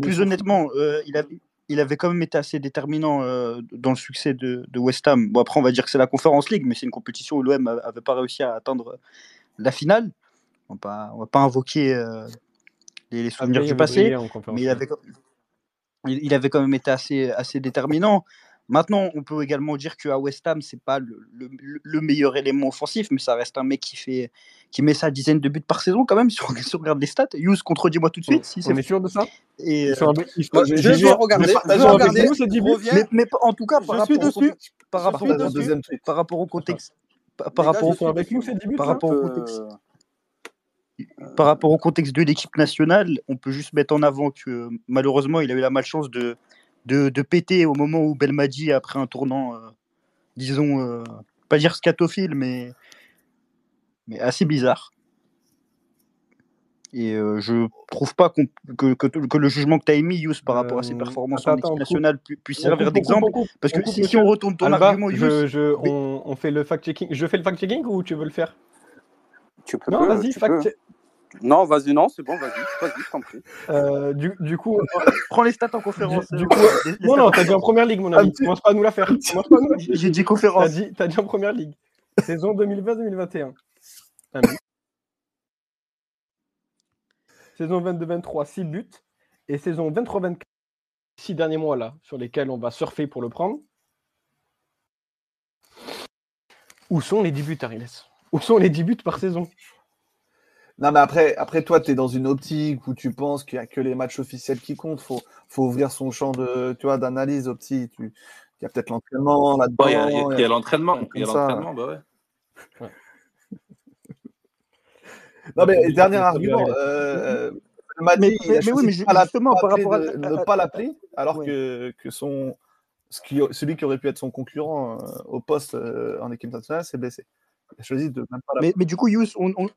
S1: plus honnêtement, euh, il, avait, il avait quand même été assez déterminant euh, dans le succès de, de West Ham. Bon, après, on va dire que c'est la Conférence League, mais c'est une compétition où l'OM n'avait pas réussi à atteindre la finale. On ne va pas invoquer euh, les, les souvenirs du passé. mais il avait, il, il avait quand même été assez, assez déterminant. Maintenant, on peut également dire qu'à West Ham, c'est pas le, le- le meilleur élément offensif, mais ça reste un mec qui fait qui met sa dizaine de buts par saison quand même. Si on, si on regarde les stats, Yous, contredis-moi tout de suite. Si c'est
S3: On est sûr de ça?
S1: Et, euh,
S2: Moi, je vais regarder.
S3: mais
S2: Je vais regarder.
S3: nous,
S1: mais, mais en tout cas, par rapport, au
S2: dessus.
S1: contexte, par
S2: Je
S1: rapport, au
S5: deuxième
S1: par rapport au contexte, par, rapport, au
S3: sont avec
S1: contexte,
S3: nous, ces dix buts
S1: par
S3: là
S1: rapport au
S2: Euh,
S1: contexte, par rapport au contexte de l'équipe nationale, on peut juste mettre en avant que malheureusement, il a eu la malchance de, de, de péter au moment où Belmadi a pris un tournant, euh, disons, euh, pas dire scatophile, mais, mais assez bizarre. Et euh, je trouve pas qu'on- que, que, que le jugement que tu as émis, Yous, par rapport à ses
S3: Euh,
S1: performances
S3: attends,
S1: en équipe nationale puisse servir d'exemple. Parce
S3: on
S1: que
S3: coupe,
S1: si, on retourne ton
S3: Alba,
S1: argument, Yous,
S3: je, je-
S1: mais-
S3: on, on fait le fact-checking. Je fais le fact-checking ou tu veux le faire?
S2: Tu peux.
S3: Non, vas-y, fact
S2: Non, vas-y, non, c'est bon, vas-y. Vas-y, je t'en prie.
S3: Euh, du, du coup,
S1: Prends les stats en conférence.
S3: du
S1: euh,
S3: coup,
S1: les- les
S3: non, non, t'as dit en première ligue, mon ami. Commence pas à nous la faire. Commence pas à nous la
S1: J'ai j'ai dit
S3: T'as
S1: conférence.
S3: dit, t'as dit en première ligue. Saison 2020-2021. Un but. Saison 22-23, 6 buts. Et saison 23-24, 6 derniers mois là, sur lesquels on va surfer pour le prendre. Où sont les 10 buts, Ariles? Où sont les 10 buts par saison?
S5: Non, mais après, après toi, tu es dans une optique où tu penses qu'il n'y a que les matchs officiels qui comptent. faut, faut ouvrir son champ de, tu vois, d'analyse aussi. Tu, il y a peut-être l'entraînement là-dedans.
S4: Ouais, il y a- il y
S5: il
S4: il l'entraînement. Il y a l'entraînement, bah ouais.
S5: Non, mais dernier argument. euh,
S1: Mais-
S5: il
S1: oui, mais justement, par rapport à-
S5: de-
S1: à-
S5: ne pas l'appeler, alors
S1: Ouais.
S5: que, que son, ce qui, celui qui aurait pu être son concurrent euh, au poste euh, en équipe nationale s'est blessé. Il a choisi de même pas l'appeler.
S1: Mais, mais du coup, Yous, on, on-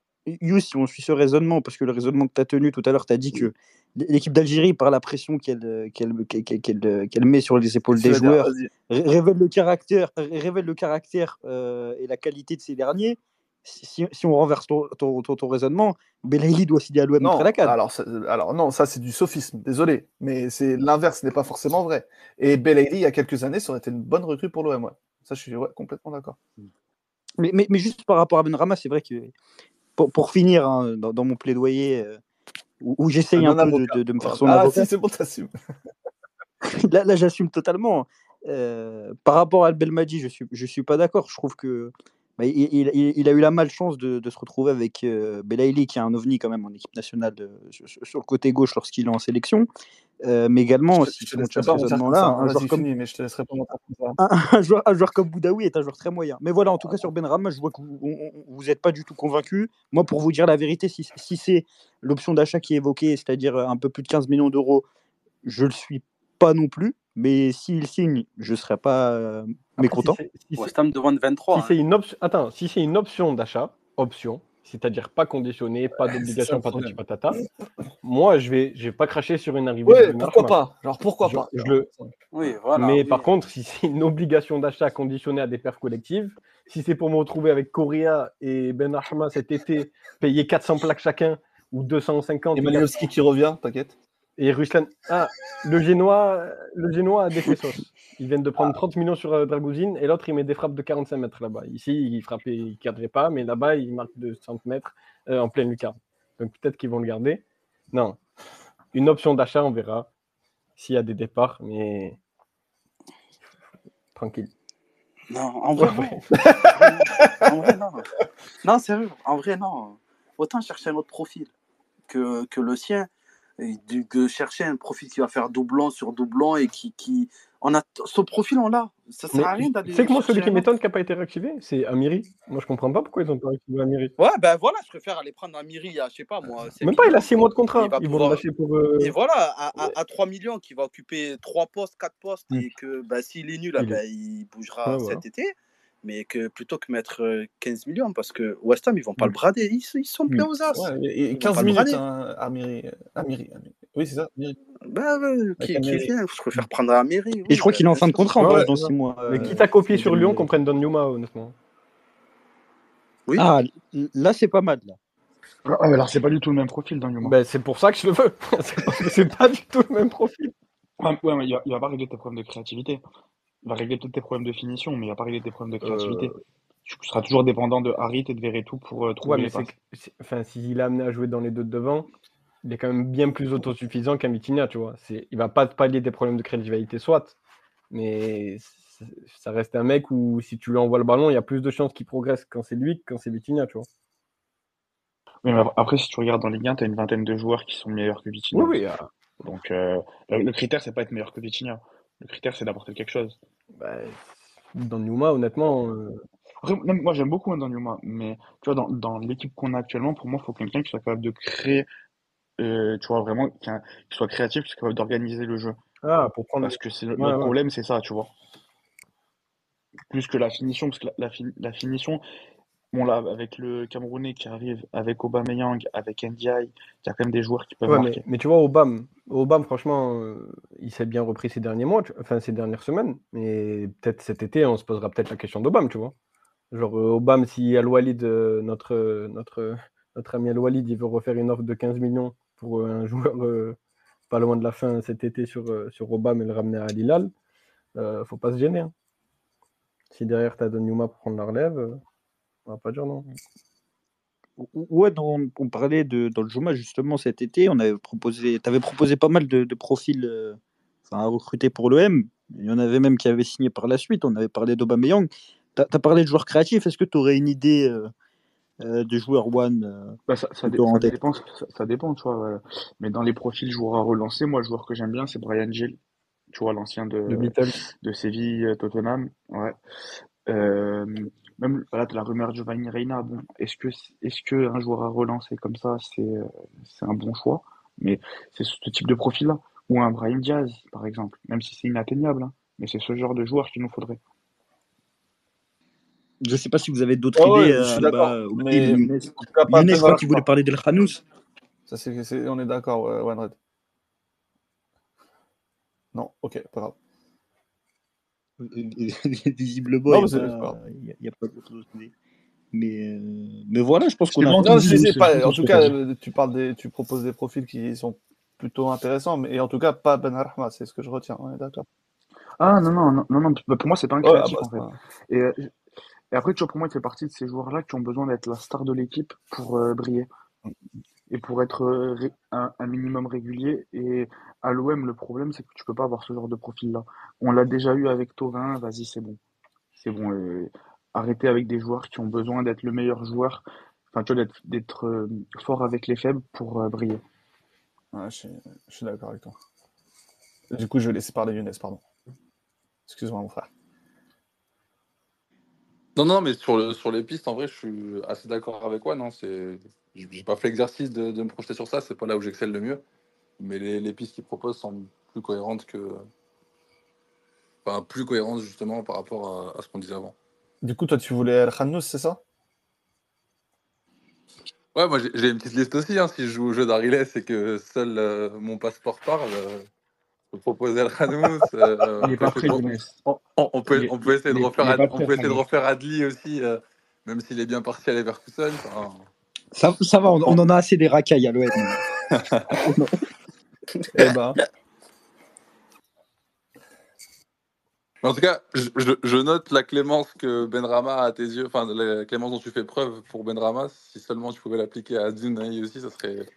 S1: Yous, si on suit ce raisonnement, parce que le raisonnement que tu as tenu tout à l'heure, tu as dit que l'équipe d'Algérie, par la pression qu'elle qu'elle- qu'elle- qu'elle met sur les épaules des joueurs, révèle le caractère, révèle le caractère euh, et la qualité de ces derniers. Si, si- on renverse ton, ton, ton- ton raisonnement, Belaïli doit signer à l'OM après la CAN.
S5: alors, alors non, ça c'est du sophisme, désolé, mais c'est l'inverse n'est pas forcément vrai. Et Belaïli, il y a quelques années, ça aurait été une bonne recrue pour l'OM. Ouais. Ça, je suis ouais, complètement d'accord.
S1: Mais, mais, mais juste par rapport à Benrama, c'est vrai que pour, pour finir hein, dans, dans mon plaidoyer, euh, où, où j'essaye
S5: Un
S1: un peu de, me faire son
S5: ah,
S1: avocat,
S5: si, c'est bon, t'assumes.
S1: là, là, j'assume totalement. Euh, par rapport à Belmadi, je suis, je suis pas d'accord. Je trouve que bah, il, il- il- il a eu la malchance de, de se retrouver avec euh, Belaïli, qui est un ovni quand même en équipe nationale de- sur, le côté gauche lorsqu'il est en sélection. Euh, mais également,
S5: Je te-
S1: si
S5: je te
S1: ce
S5: pas
S1: un joueur comme
S5: finis, mais je te laisserai pas
S1: un, un joueur, un joueur comme Boudaoui est un joueur très moyen. Mais voilà, en tout cas, sur Benrama, je vois que vous n'êtes pas du tout convaincu. Moi, pour vous dire la vérité, si, si c'est l'option d'achat qui est évoquée, c'est-à-dire euh, un peu plus de 15 millions d'euros, je le suis pas non plus. Mais s'il signe, je ne serais pas euh, mécontent.
S3: Si c'est- si c'est-
S2: West Ham demande 23.
S3: si
S2: hein.
S3: c'est une option, attends, si c'est une option d'achat, option, c'est-à-dire pas conditionné, pas d'obligation patati
S5: problème.
S3: patata, moi je vais, je vais pas cracher sur une arrivée
S5: Ouais,
S3: de
S5: pourquoi pas? Genre, pourquoi
S3: Je-
S5: pas?
S3: je le-
S2: Oui, voilà.
S3: Mais
S2: oui.
S3: par contre, si c'est une obligation d'achat conditionnée à des perfs collectives, si c'est pour me retrouver avec Correa et Ben Arma cet été, payer 400 plaques chacun ou 250
S5: Et
S3: et,
S5: Malinowski qui revient, t'inquiète.
S3: Et Ruslan. Ah, le Génois, le Génois a des fessos. Ils viennent de prendre 30 millions sur euh, Dragouzine et l'autre il met des frappes de 45 mètres là-bas. Ici, il frappait, il cadrait pas, mais là-bas, il marque de 30 mètres euh, en pleine lucarne. Donc peut-être qu'ils vont le garder. Non. Une option d'achat, on verra s'il y a des départs, mais tranquille.
S2: Non, en vrai, non. En vrai, non. Non, sérieux, en vrai, non. Autant chercher un autre profil que, que le sien, de, de chercher un profil qui va faire doublon sur doublon et qui. qui... On a ce profil, on l'a. Ça sert
S3: Mais
S2: à rien
S3: tu
S2: d'aller.
S3: sais que moi, celui qui m'étonne qui n'a pas été réactivé, c'est Amiri. Moi, je comprends pas pourquoi ils ont pas réactivé Amiri.
S2: Ouais, ben voilà, je préfère aller prendre un Miri à, je sais pas moi. 7
S3: Même pas, il a
S2: millions.
S3: 6 mois de contrat.
S2: Il
S3: Ils vont
S2: pouvoir-
S3: lâcher pour. euh,
S2: Et voilà, à, à, à 3 millions, qui va occuper 3 postes, 4 postes,
S3: Mm.
S2: et que bah, s'il est nul, là,
S3: Il est-
S2: bah, il bougera
S3: Ouais, voilà.
S2: cet été. Mais que plutôt que mettre euh, 15 millions, parce que West Ham, ils vont pas le brader, ils, ils sont
S3: Mm.
S2: bien aux as.
S5: Ouais, et, et
S2: Ils vont
S5: 15
S2: pas le
S5: minutes,
S2: brader.
S5: hein, Amiri, euh, Amiri, Amiri. Oui, c'est ça, Amiri.
S2: Bah, ouais, qui,
S5: Amiri.
S2: vient Je préfère prendre un mairie.
S1: Et je crois qu'il est en fin de contrat
S3: Ouais, ouais,
S1: dans
S3: ouais.
S1: 6 mois.
S3: Mais
S1: euh,
S3: quitte à copier
S1: en
S3: sur Lyon,
S1: 2000.
S3: qu'on prenne Don Yuma, honnêtement.
S2: Oui.
S1: Ah, là, c'est pas mal. Là.
S7: Ah, mais alors, c'est pas du tout le même profil dans Yuma.
S3: Ben, c'est pour ça que je le veux. c'est c'est pas du tout le même profil.
S7: Ouais, ouais, mais il va, il va pas régler tes problèmes de créativité. Il va régler peut-être tes problèmes de finition, mais il va pas régler tes problèmes de créativité. Tu seras toujours dépendant de Harit et de Verretou pour euh, trouver
S3: Ouais, mais
S7: les
S3: c'est, enfin, s'il est amené à jouer dans les deux de devant, il est quand même bien plus autosuffisant qu'un Vitinha, tu vois. C'est, il va pas te pallier des problèmes de créativité, soit, mais c'est- ça reste un mec où si tu lui envoies le ballon, il y a plus de chances qu'il progresse quand c'est lui que quand c'est Vitinha, tu vois.
S7: Oui, mais après, si tu regardes dans Ligue 1, tu as une vingtaine de joueurs qui sont meilleurs que Vitinha.
S3: Oui, oui. ah,
S7: Donc, euh, le, le critère, c'est pas être meilleur que Vitinha. Le critère, c'est d'apporter quelque chose.
S3: bah, dans Numa, honnêtement, euh,
S7: Après, non, moi, j'aime beaucoup hein, Yuma, mais tu vois, dans, dans l'équipe qu'on a actuellement, pour moi, il faut quelqu'un qui soit capable de créer, euh, tu vois, vraiment, qui, a- qui soit créatif, qui soit capable d'organiser le jeu.
S3: ah, pour prendre.
S7: Parce que c'est le,
S3: Ouais,
S7: notre
S3: ouais.
S7: problème, c'est ça, tu vois. Plus que la finition, parce que la, la, fin- la finition, bon là, avec le Camerounais qui arrive, avec Aubameyang, avec Ndiaye, il y a quand même des joueurs qui peuvent
S3: Ouais, mais,
S7: marquer.
S3: mais tu vois, Obama, Obama franchement, euh, il s'est bien repris ces derniers mois, tu- enfin ces dernières semaines. Mais peut-être cet été, on se posera peut-être la question d'Obama, tu vois. Genre, euh, Obama, si Al Walid, euh, notre, euh, notre, notre ami Al Walid, il veut refaire une offre de 15 millions pour un joueur pas loin de la fin cet été sur, sur Obama et le ramener à Lilal, faut pas se gêner. hein. Si derrière tu as pour prendre la relève, on va pas dire non.
S1: Ouais, dans- on parlait de, dans le Joma justement cet été, on avait proposé, tu avais proposé pas mal de, de profils euh, enfin, à recruter pour l'OM. Il y en avait même qui avaient signé par la suite. On avait parlé d'Aubameyang. Tu as, parlé de joueurs créatifs. Est-ce que tu aurais une idée euh, euh, de joueurs one euh,
S7: Bah, ça, dépend, ça, ça dépend, tu vois. Mais dans les profils joueurs à relancer, moi, le joueur que j'aime bien, c'est Brian Gill. Tu vois, l'ancien de,
S3: Beatle.
S7: de Séville, Tottenham. Ouais. Euh, même, voilà, t'as la rumeur de Giovanni Reina. Bon, est-ce que, est-ce que un joueur à relancer comme ça, c'est, euh, c'est un bon choix? Mais c'est ce type de profil-là. Ou un Brahim Diaz, par exemple. Même si c'est inatteignable, hein. Mais c'est ce genre de joueur qu'il nous faudrait.
S1: Je ne sais pas si vous avez d'autres
S5: Ah ouais,
S1: idées.
S5: je
S1: euh,
S5: suis.
S1: Oubli,
S5: Mais tout cas, pas
S1: Younes, voulait parler d'El Khanous.
S5: Ça, c'est, on est d'accord, Wanred. Non, ok, pas grave.
S1: Visiblement,
S5: Non,
S1: il
S5: mais c'est
S1: n'y a,
S5: pas
S1: il il d'autres idées. Mais, euh, mais voilà, je pense qu'on a
S7: bon,
S1: un peu
S5: Non, je pas. En tout cas, euh, tu parles des, tu proposes des profils qui sont plutôt intéressants, mais et en tout cas pas Ben Arma, c'est ce que je retiens. On est d'accord.
S7: Ah, non, non, non, non, non, pour moi, c'est pas un
S5: Ouais, ah
S7: créatif,
S5: bah,
S7: en fait.
S5: pas-
S7: Et, euh, et après, tu vois, pour moi, il fait partie de ces joueurs-là qui ont besoin d'être la star de l'équipe pour euh, briller. Et pour être euh, un, minimum régulier. Et à l'OM, le problème, c'est que tu peux pas avoir ce genre de profil-là. On l'a déjà eu avec Tovin, vas-y, c'est bon. C'est bon. euh, arrêtez avec des joueurs qui ont besoin d'être le meilleur joueur, enfin, tu vois, d'être, euh, fort avec les faibles pour briller.
S5: Ouais, je suis, je suis d'accord avec toi. Du coup, je vais laisser parler Younes, pardon. Excuse-moi, mon frère.
S4: Non, non, mais sur, le, sur les pistes, en vrai, je suis assez d'accord avec Juan. Hein, c'est... J'ai pas fait l'exercice de, de me projeter sur ça, c'est pas là où j'excelle le mieux. Mais les, les pistes qu'il propose semblent plus cohérentes que. Enfin, plus cohérentes justement par rapport à, à ce qu'on disait avant.
S5: Du coup, toi, tu voulais El Khanous, c'est ça?
S4: Ouais, moi j'ai une petite liste aussi. Hein, si je joue au jeu d'Ariles et que seul euh, mon passeport parle, euh, proposer El Khanous. euh,
S7: Il
S4: on,
S7: pas
S4: peut
S7: prêt,
S4: essayer de-
S7: Younes.
S4: on- on- on peut,
S7: Il est-
S4: on peut essayer de
S7: il est-
S4: refaire, Ad-
S7: pas
S4: on
S7: prêt,
S4: peut essayer de
S7: Khanous.
S4: refaire Adli aussi, euh, même s'il est bien parti à Leverkusen. Enfin,
S1: Ça, ça va, on, on en a assez des racailles à l'OM.
S5: Eh ben,
S4: en tout cas, je, note la clémence que Benrama a à tes yeux, enfin la clémence dont tu fais preuve pour Benrama. Si seulement tu pouvais l'appliquer à Adzunaï aussi, ça serait.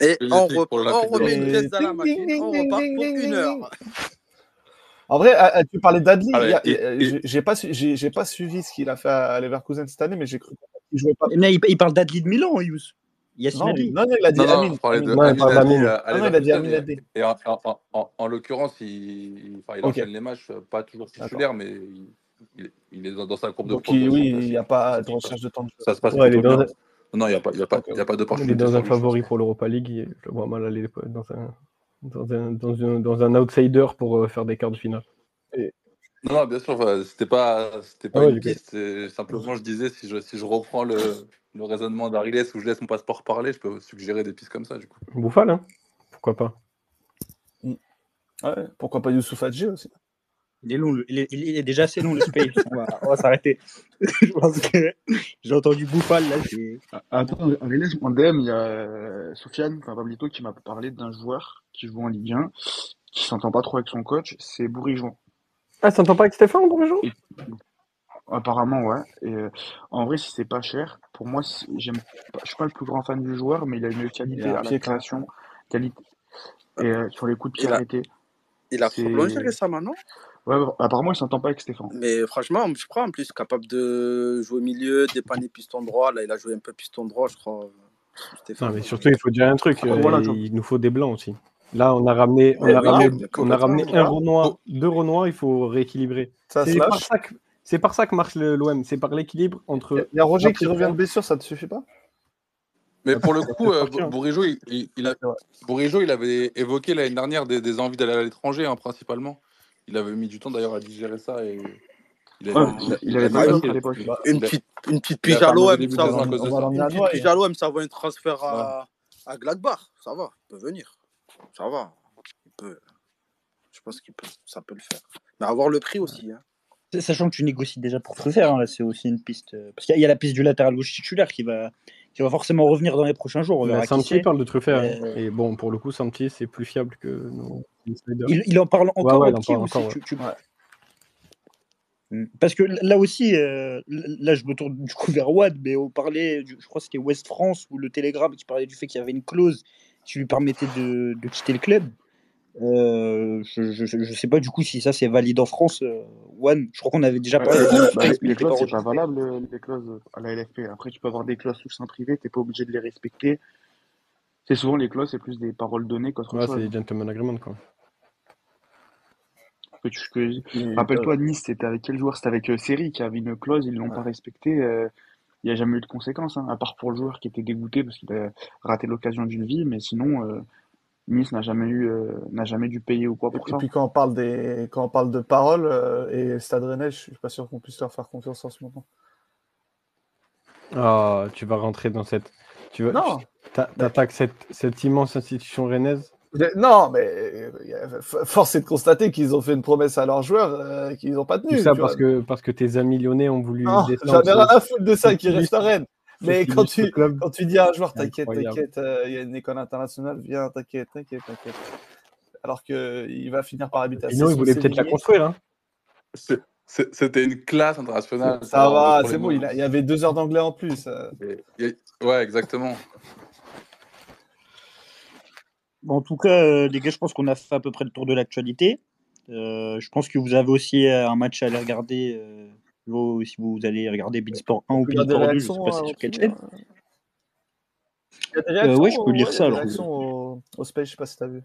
S2: Et on, re- remet une pièce dans la machine, on repart pour une heure.
S5: en vrai, ah, ah, tu parlais d'Adli. J'ai- pas, j'ai suivi ce qu'il a fait à Leverkusen cette année, mais j'ai cru qu'il jouait pas.
S1: Mais il, il parle d'Adli de Milan, Yous.
S5: Non, non, il a dit
S4: Non, non, de
S3: il
S4: à, à
S5: non, a dit
S4: Leverkusen.
S5: Amin Adli.
S4: Et, en, en- en- en l'occurrence, il, enchaîne les matchs, pas toujours titulaire, mais il, est dans, sa courbe de
S5: Donc, oui, il n'y a pas de recherche de temps de jeu.
S4: Ça se passe Non, il n'y a pas, il y a pas,
S5: Ok,
S4: il y a pas
S3: Il est dans un favori pour l'Europa League. et Je le vois mal aller dans un, dans un, dans un, dans un outsider pour euh, faire des quarts de finale.
S4: Non, non, bien sûr, enfin, c'était pas, c'était pas
S3: Ah
S4: une piste. Simplement, je disais, si je, si je reprends le, le raisonnement d'Ariles où je laisse mon passeport parler, je peux suggérer des pistes comme ça, du coup.
S3: Bouffal, hein Pourquoi pas
S5: Ouais, pourquoi pas Youssouf Hadji aussi
S1: Il est long, le- il est, il est déjà assez long le space. On va, s'arrêter. Je pense que j'ai entendu Bouffal là.
S7: Ah, Attends, en DM, il y a euh, Sofiane, enfin Pablito, qui m'a parlé d'un joueur qui joue en Ligue 1, qui s'entend pas trop avec son coach, c'est Bourigeon.
S3: Ah, ça t'entend pas avec Stéphane, bonjour
S7: Apparemment, ouais. Et euh, en vrai, si c'est pas cher, pour moi, j'aime pas, je suis pas le plus grand fan du joueur, mais il a une qualité
S5: a
S7: à la création, qualité et euh, sur les coups de pied
S2: Il a-
S7: arrêtés.
S2: Il a
S7: C'est-
S2: prolongé récemment, non?
S7: Ouais, apparemment, il s'entend pas avec Stéphane.
S2: Mais franchement, je crois en plus capable de jouer au milieu, dépanner piston droit. Là, il a joué un peu piston droit, je crois. Stéphane.
S3: Non, mais surtout, il faut dire un truc.
S7: Après,
S3: euh,
S7: voilà,
S3: il nous faut des blancs aussi. Là, on a ramené, on a
S2: oui,
S3: ramené,
S2: oui,
S3: on a ramené un. Renoir, deux Renoirs, il faut rééquilibrer. C'est par
S5: lâche.
S3: ça que, c'est par ça que marche le- l'OM. C'est par l'équilibre entre.
S5: Il y a Roger qui revient de blessure, ça te suffit pas?
S4: Mais pour le coup, euh. Bourigeau, il, il, il a-
S5: C'est vrai.
S4: Bourigeau, il avait évoqué l'année dernière des, des envies d'aller à l'étranger, hein, principalement. Il avait mis du temps d'ailleurs à digérer ça et il
S7: Ouais,
S4: avait,
S7: il il
S4: il il a-
S2: Une une petite Une
S5: à
S2: petite à l'OM, ça vaut un transfert à, à Gladbach. Ça va, il peut venir. Ça va. Il peut. Je pense qu'il peut. Ça peut le faire. Mais avoir le prix aussi. Hein.
S1: Sachant que tu négocies déjà pour Truffert, hein, là c'est aussi une piste. euh, Parce qu'il y y a la piste du latéral gauche titulaire qui va, qui va forcément revenir dans les prochains jours. On verra qui
S3: Santi parle de Truffert. hein.
S1: Euh,
S3: Et bon, pour le coup, Santi, c'est plus fiable que nos
S1: il, il en parle encore
S3: ouais,
S1: au
S3: il en
S1: petit
S3: parle
S1: aussi.
S3: encore,
S1: tu-
S3: ouais.
S1: tu-
S5: Ouais.
S1: Mm. Parce que là aussi, euh, là je me tourne du coup vers Wad, mais on parlait, du- je crois que c'était West France ou le Télégramme qui parlait du fait qu'il y avait une clause qui lui permettait de, de quitter le club. Euh, je, je sais pas du coup si ça c'est valide en France. euh, One, je crois qu'on avait déjà
S7: Ouais,
S1: parlé
S7: bah,
S1: Space, mais
S7: les clauses, c'est pas valable, euh, les clauses à la LFP. Après, tu peux avoir des clauses sous sein privé, t'es pas obligé de les respecter. C'est souvent les clauses, c'est plus des paroles données qu'autre
S3: Ouais,
S7: chose.
S3: c'est gentleman agreement, quoi.
S7: Que tu, que-
S5: Mais,
S7: Rappelle-toi, Nice, c'était avec quel joueur? C'était avec euh, Seri qui avait une clause, ils l'ont
S5: Ouais.
S7: pas respectée. euh, Il n'y a jamais eu de conséquences, hein, à part pour le joueur qui était dégoûté parce qu'il a raté l'occasion d'une vie, mais sinon, euh, Nice n'a jamais eu, euh, n'a jamais dû payer ou quoi
S5: Et,
S7: pour
S5: et
S7: ça.
S5: puis quand on parle des, quand on parle de paroles euh, et Stade Rennais, je suis pas sûr qu'on puisse leur faire confiance en ce moment.
S3: Ah, tu vas rentrer dans cette. Tu vas...
S5: Non,
S3: t'a- T'attaques cette, cette immense institution rennaise?
S5: non, mais euh, force est de constater qu'ils ont fait une promesse à leurs joueurs euh, qu'ils n'ont pas
S3: Tout
S5: tenue.
S3: ça
S5: tu
S3: parce
S5: vois.
S3: que, parce que tes amis lyonnais ont voulu
S5: j'en ai rien à foutre de ça qui reste à Rennes. Mais quand tu,
S3: club.
S5: quand tu dis à un joueur, t'inquiète, t'inquiète, euh, il y a une école internationale, viens, t'inquiète, t'inquiète, t'inquiète. Alors qu'il va finir par habiter à
S3: Sinon, ils
S5: Cesson
S3: voulaient peut-être la construire. Hein.
S4: C'était une classe internationale.
S5: Ça va, c'est bon, il, a- il y avait deux heures d'anglais en plus. euh.
S4: Et- Ouais, exactement.
S1: Bon, en tout cas, euh, les gars, je pense qu'on a fait à peu près le tour de l'actualité. Euh, je pense que vous avez aussi un match à aller regarder. euh, vous, si vous allez regarder Beansport 1 ou Beansport 2, je sais pas
S5: euh,
S1: c'est sur quelle chaîne.
S5: hein.
S1: Euh, ouais, je peux lire ça, alors.
S5: au, au space, je sais pas si t'as vu.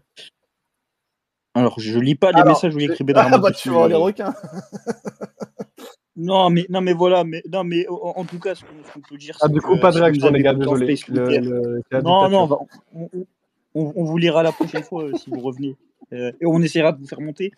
S1: Alors, je lis pas les
S5: Alors,
S1: messages où il écrit Benrahma
S5: Ah bah
S1: dessus,
S5: tu lire
S1: euh.
S5: aucun.
S1: Non, mais, non, mais voilà, mais, non, mais en, en tout cas, ce qu'on peut dire,
S3: Ah, du
S1: que
S3: coup, pas de
S1: si vous
S3: réaction, les gars,
S1: le
S3: désolé. Le- le- la
S1: non, non, on, on- on- on vous lira la prochaine fois euh, si vous revenez. Euh, et on essaiera de vous faire monter.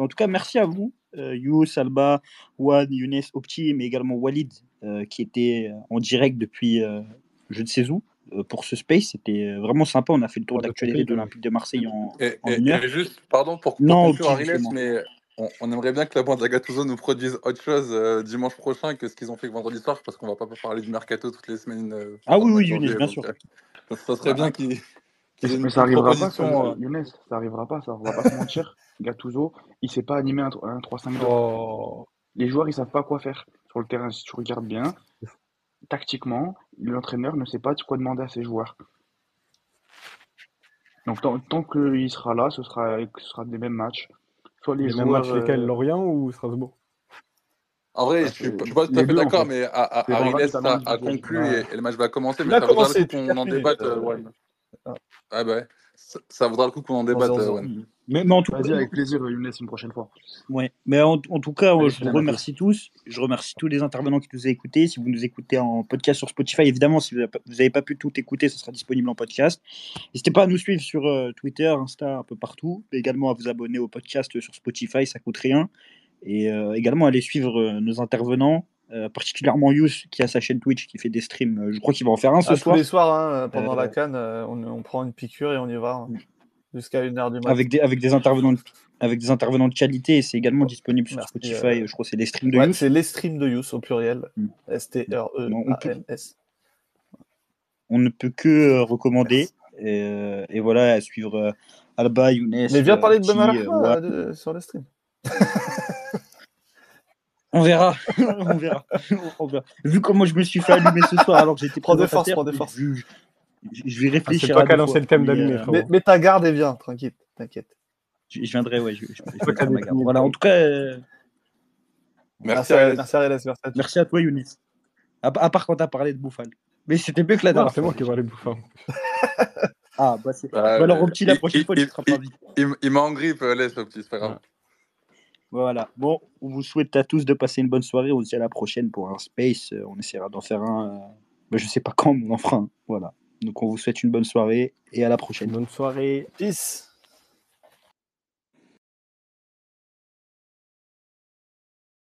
S1: En tout cas, merci à vous, euh, You, Salba, Wan, Younes, Opti, mais également Walid, euh, qui était en direct depuis euh, je ne sais où euh, pour ce space. C'était vraiment sympa. On a fait le tour
S3: Pas
S1: de l'Olympique de Marseille en,
S4: Et,
S1: en
S4: et-
S1: une heure.
S4: et juste, pardon pour,
S1: Non,
S4: Ariles, mais on, on aimerait bien que la bande à Gattuso nous produise autre chose euh, dimanche prochain que ce qu'ils ont fait vendredi soir, parce qu'on va pas parler du mercato toutes les semaines. euh,
S1: Ah oui, oui, Younes, bien sûr.
S4: euh, ça serait bien une,
S7: Mais ça arrivera pas, ça,
S4: euh,
S7: Younes, ça arrivera pas, ça. On va pas se mentir. Gattuso, il sait pas animer un, un 3-5-2.
S3: Oh.
S7: Les joueurs, ils savent pas quoi faire sur le terrain. Si tu regardes bien, tactiquement, l'entraîneur ne sait pas quoi demander à ses joueurs. Donc, tant, tant qu'il sera là, ce sera, ce sera des mêmes matchs. Soit les
S3: Les mêmes
S7: joueurs.
S3: matchs lesquels
S7: euh,
S3: Lorient ou Strasbourg?
S4: En vrai,
S7: Ah,
S4: je je suis pas tout à fait
S7: en
S4: d'accord,
S7: fait.
S4: mais
S7: ta
S4: a, conclu
S3: Ouais.
S4: et, et le match va commencer,
S5: Il
S4: mais ça vaudra le coup qu'on
S5: 4
S4: en débatte, euh,
S5: euh, ah.
S4: Ah bah. Ça, ça vaudra le coup qu'on en débatte,
S5: 11-0.
S4: Wan.
S1: Mais, mais en tout
S7: Vas-y,
S1: cas,
S7: avec plaisir, Younes, une prochaine fois.
S1: Ouais, mais en, en tout cas,
S7: Allez,
S1: je vous
S7: tous.
S1: remercie tous. Je remercie tous les intervenants qui nous ont écoutés. Si vous nous écoutez en podcast sur Spotify, évidemment, si vous n'avez pas pu tout écouter, ce sera disponible en podcast. N'hésitez pas à nous suivre sur euh, Twitter, Insta, un peu partout. Mais également à vous abonner au podcast sur Spotify, ça coûte rien. Et euh, également aller suivre euh, nos intervenants, euh, particulièrement Yous qui a sa chaîne Twitch qui fait des streams. Je crois qu'il va en faire un ce
S5: Ah, tous
S1: soir.
S5: les soirs, hein, pendant
S1: Euh,
S5: la canne, euh, on, on prend une piqûre et on y va hein, jusqu'à 1h du matin.
S1: avec des, avec des intervenants de, avec des intervenants de qualité et c'est également disponible sur
S5: Merci,
S1: Spotify.
S5: euh,
S1: Je crois que c'est les streams de
S5: Ouais, c'est les streams de Yous au pluriel.
S1: Mm. Non, on peut-
S5: S-T-R-E-A-N-S.
S1: on ne peut que euh, recommander. Et, euh, et voilà, à suivre euh, Alba, Younes.
S5: Mais viens parler de Ben sur le stream.
S1: On verra. on verra. On verra. Vu comment je me suis fait allumer ce soir alors que j'étais
S5: Prends forces,
S1: présentateur,
S5: prends des forces.
S1: je, je- vais
S3: Ah,
S1: réfléchir.
S3: C'est toi
S1: à
S3: qui as lancé le thème
S1: Mais,
S3: d'allumer,
S1: euh.
S5: Mais, mais ta garde et viens, tranquille, t'inquiète.
S1: je, je viendrai, ouais. Je, je, je ma garde. Voilà, en tout cas, euh,
S4: Merci,
S5: à, merci à merci à tous.
S1: merci à toi, Younis. À, à part quand t'as parlé de Bouffal. Mais c'était mieux que la
S3: Non,
S1: dernière
S3: c'est moi qui vais aller bouffer.
S1: Ah, bah c'est.
S4: Bah,
S1: Bah alors, au petit, la prochaine
S4: il-
S1: fois, tu
S4: il-
S1: seras pas
S4: il-
S1: vite.
S4: Il, il m'a en grippe, euh, laisse le petit, c'est pas grave.
S1: Voilà. Bon, on vous souhaite à tous de passer une bonne soirée. On se dit à la prochaine pour un space. On essaiera d'en faire un. euh, bah, je sais pas quand, mais on en fera un. Voilà. Donc on vous souhaite une bonne soirée et à la prochaine.
S3: Bonne soirée.
S5: Peace.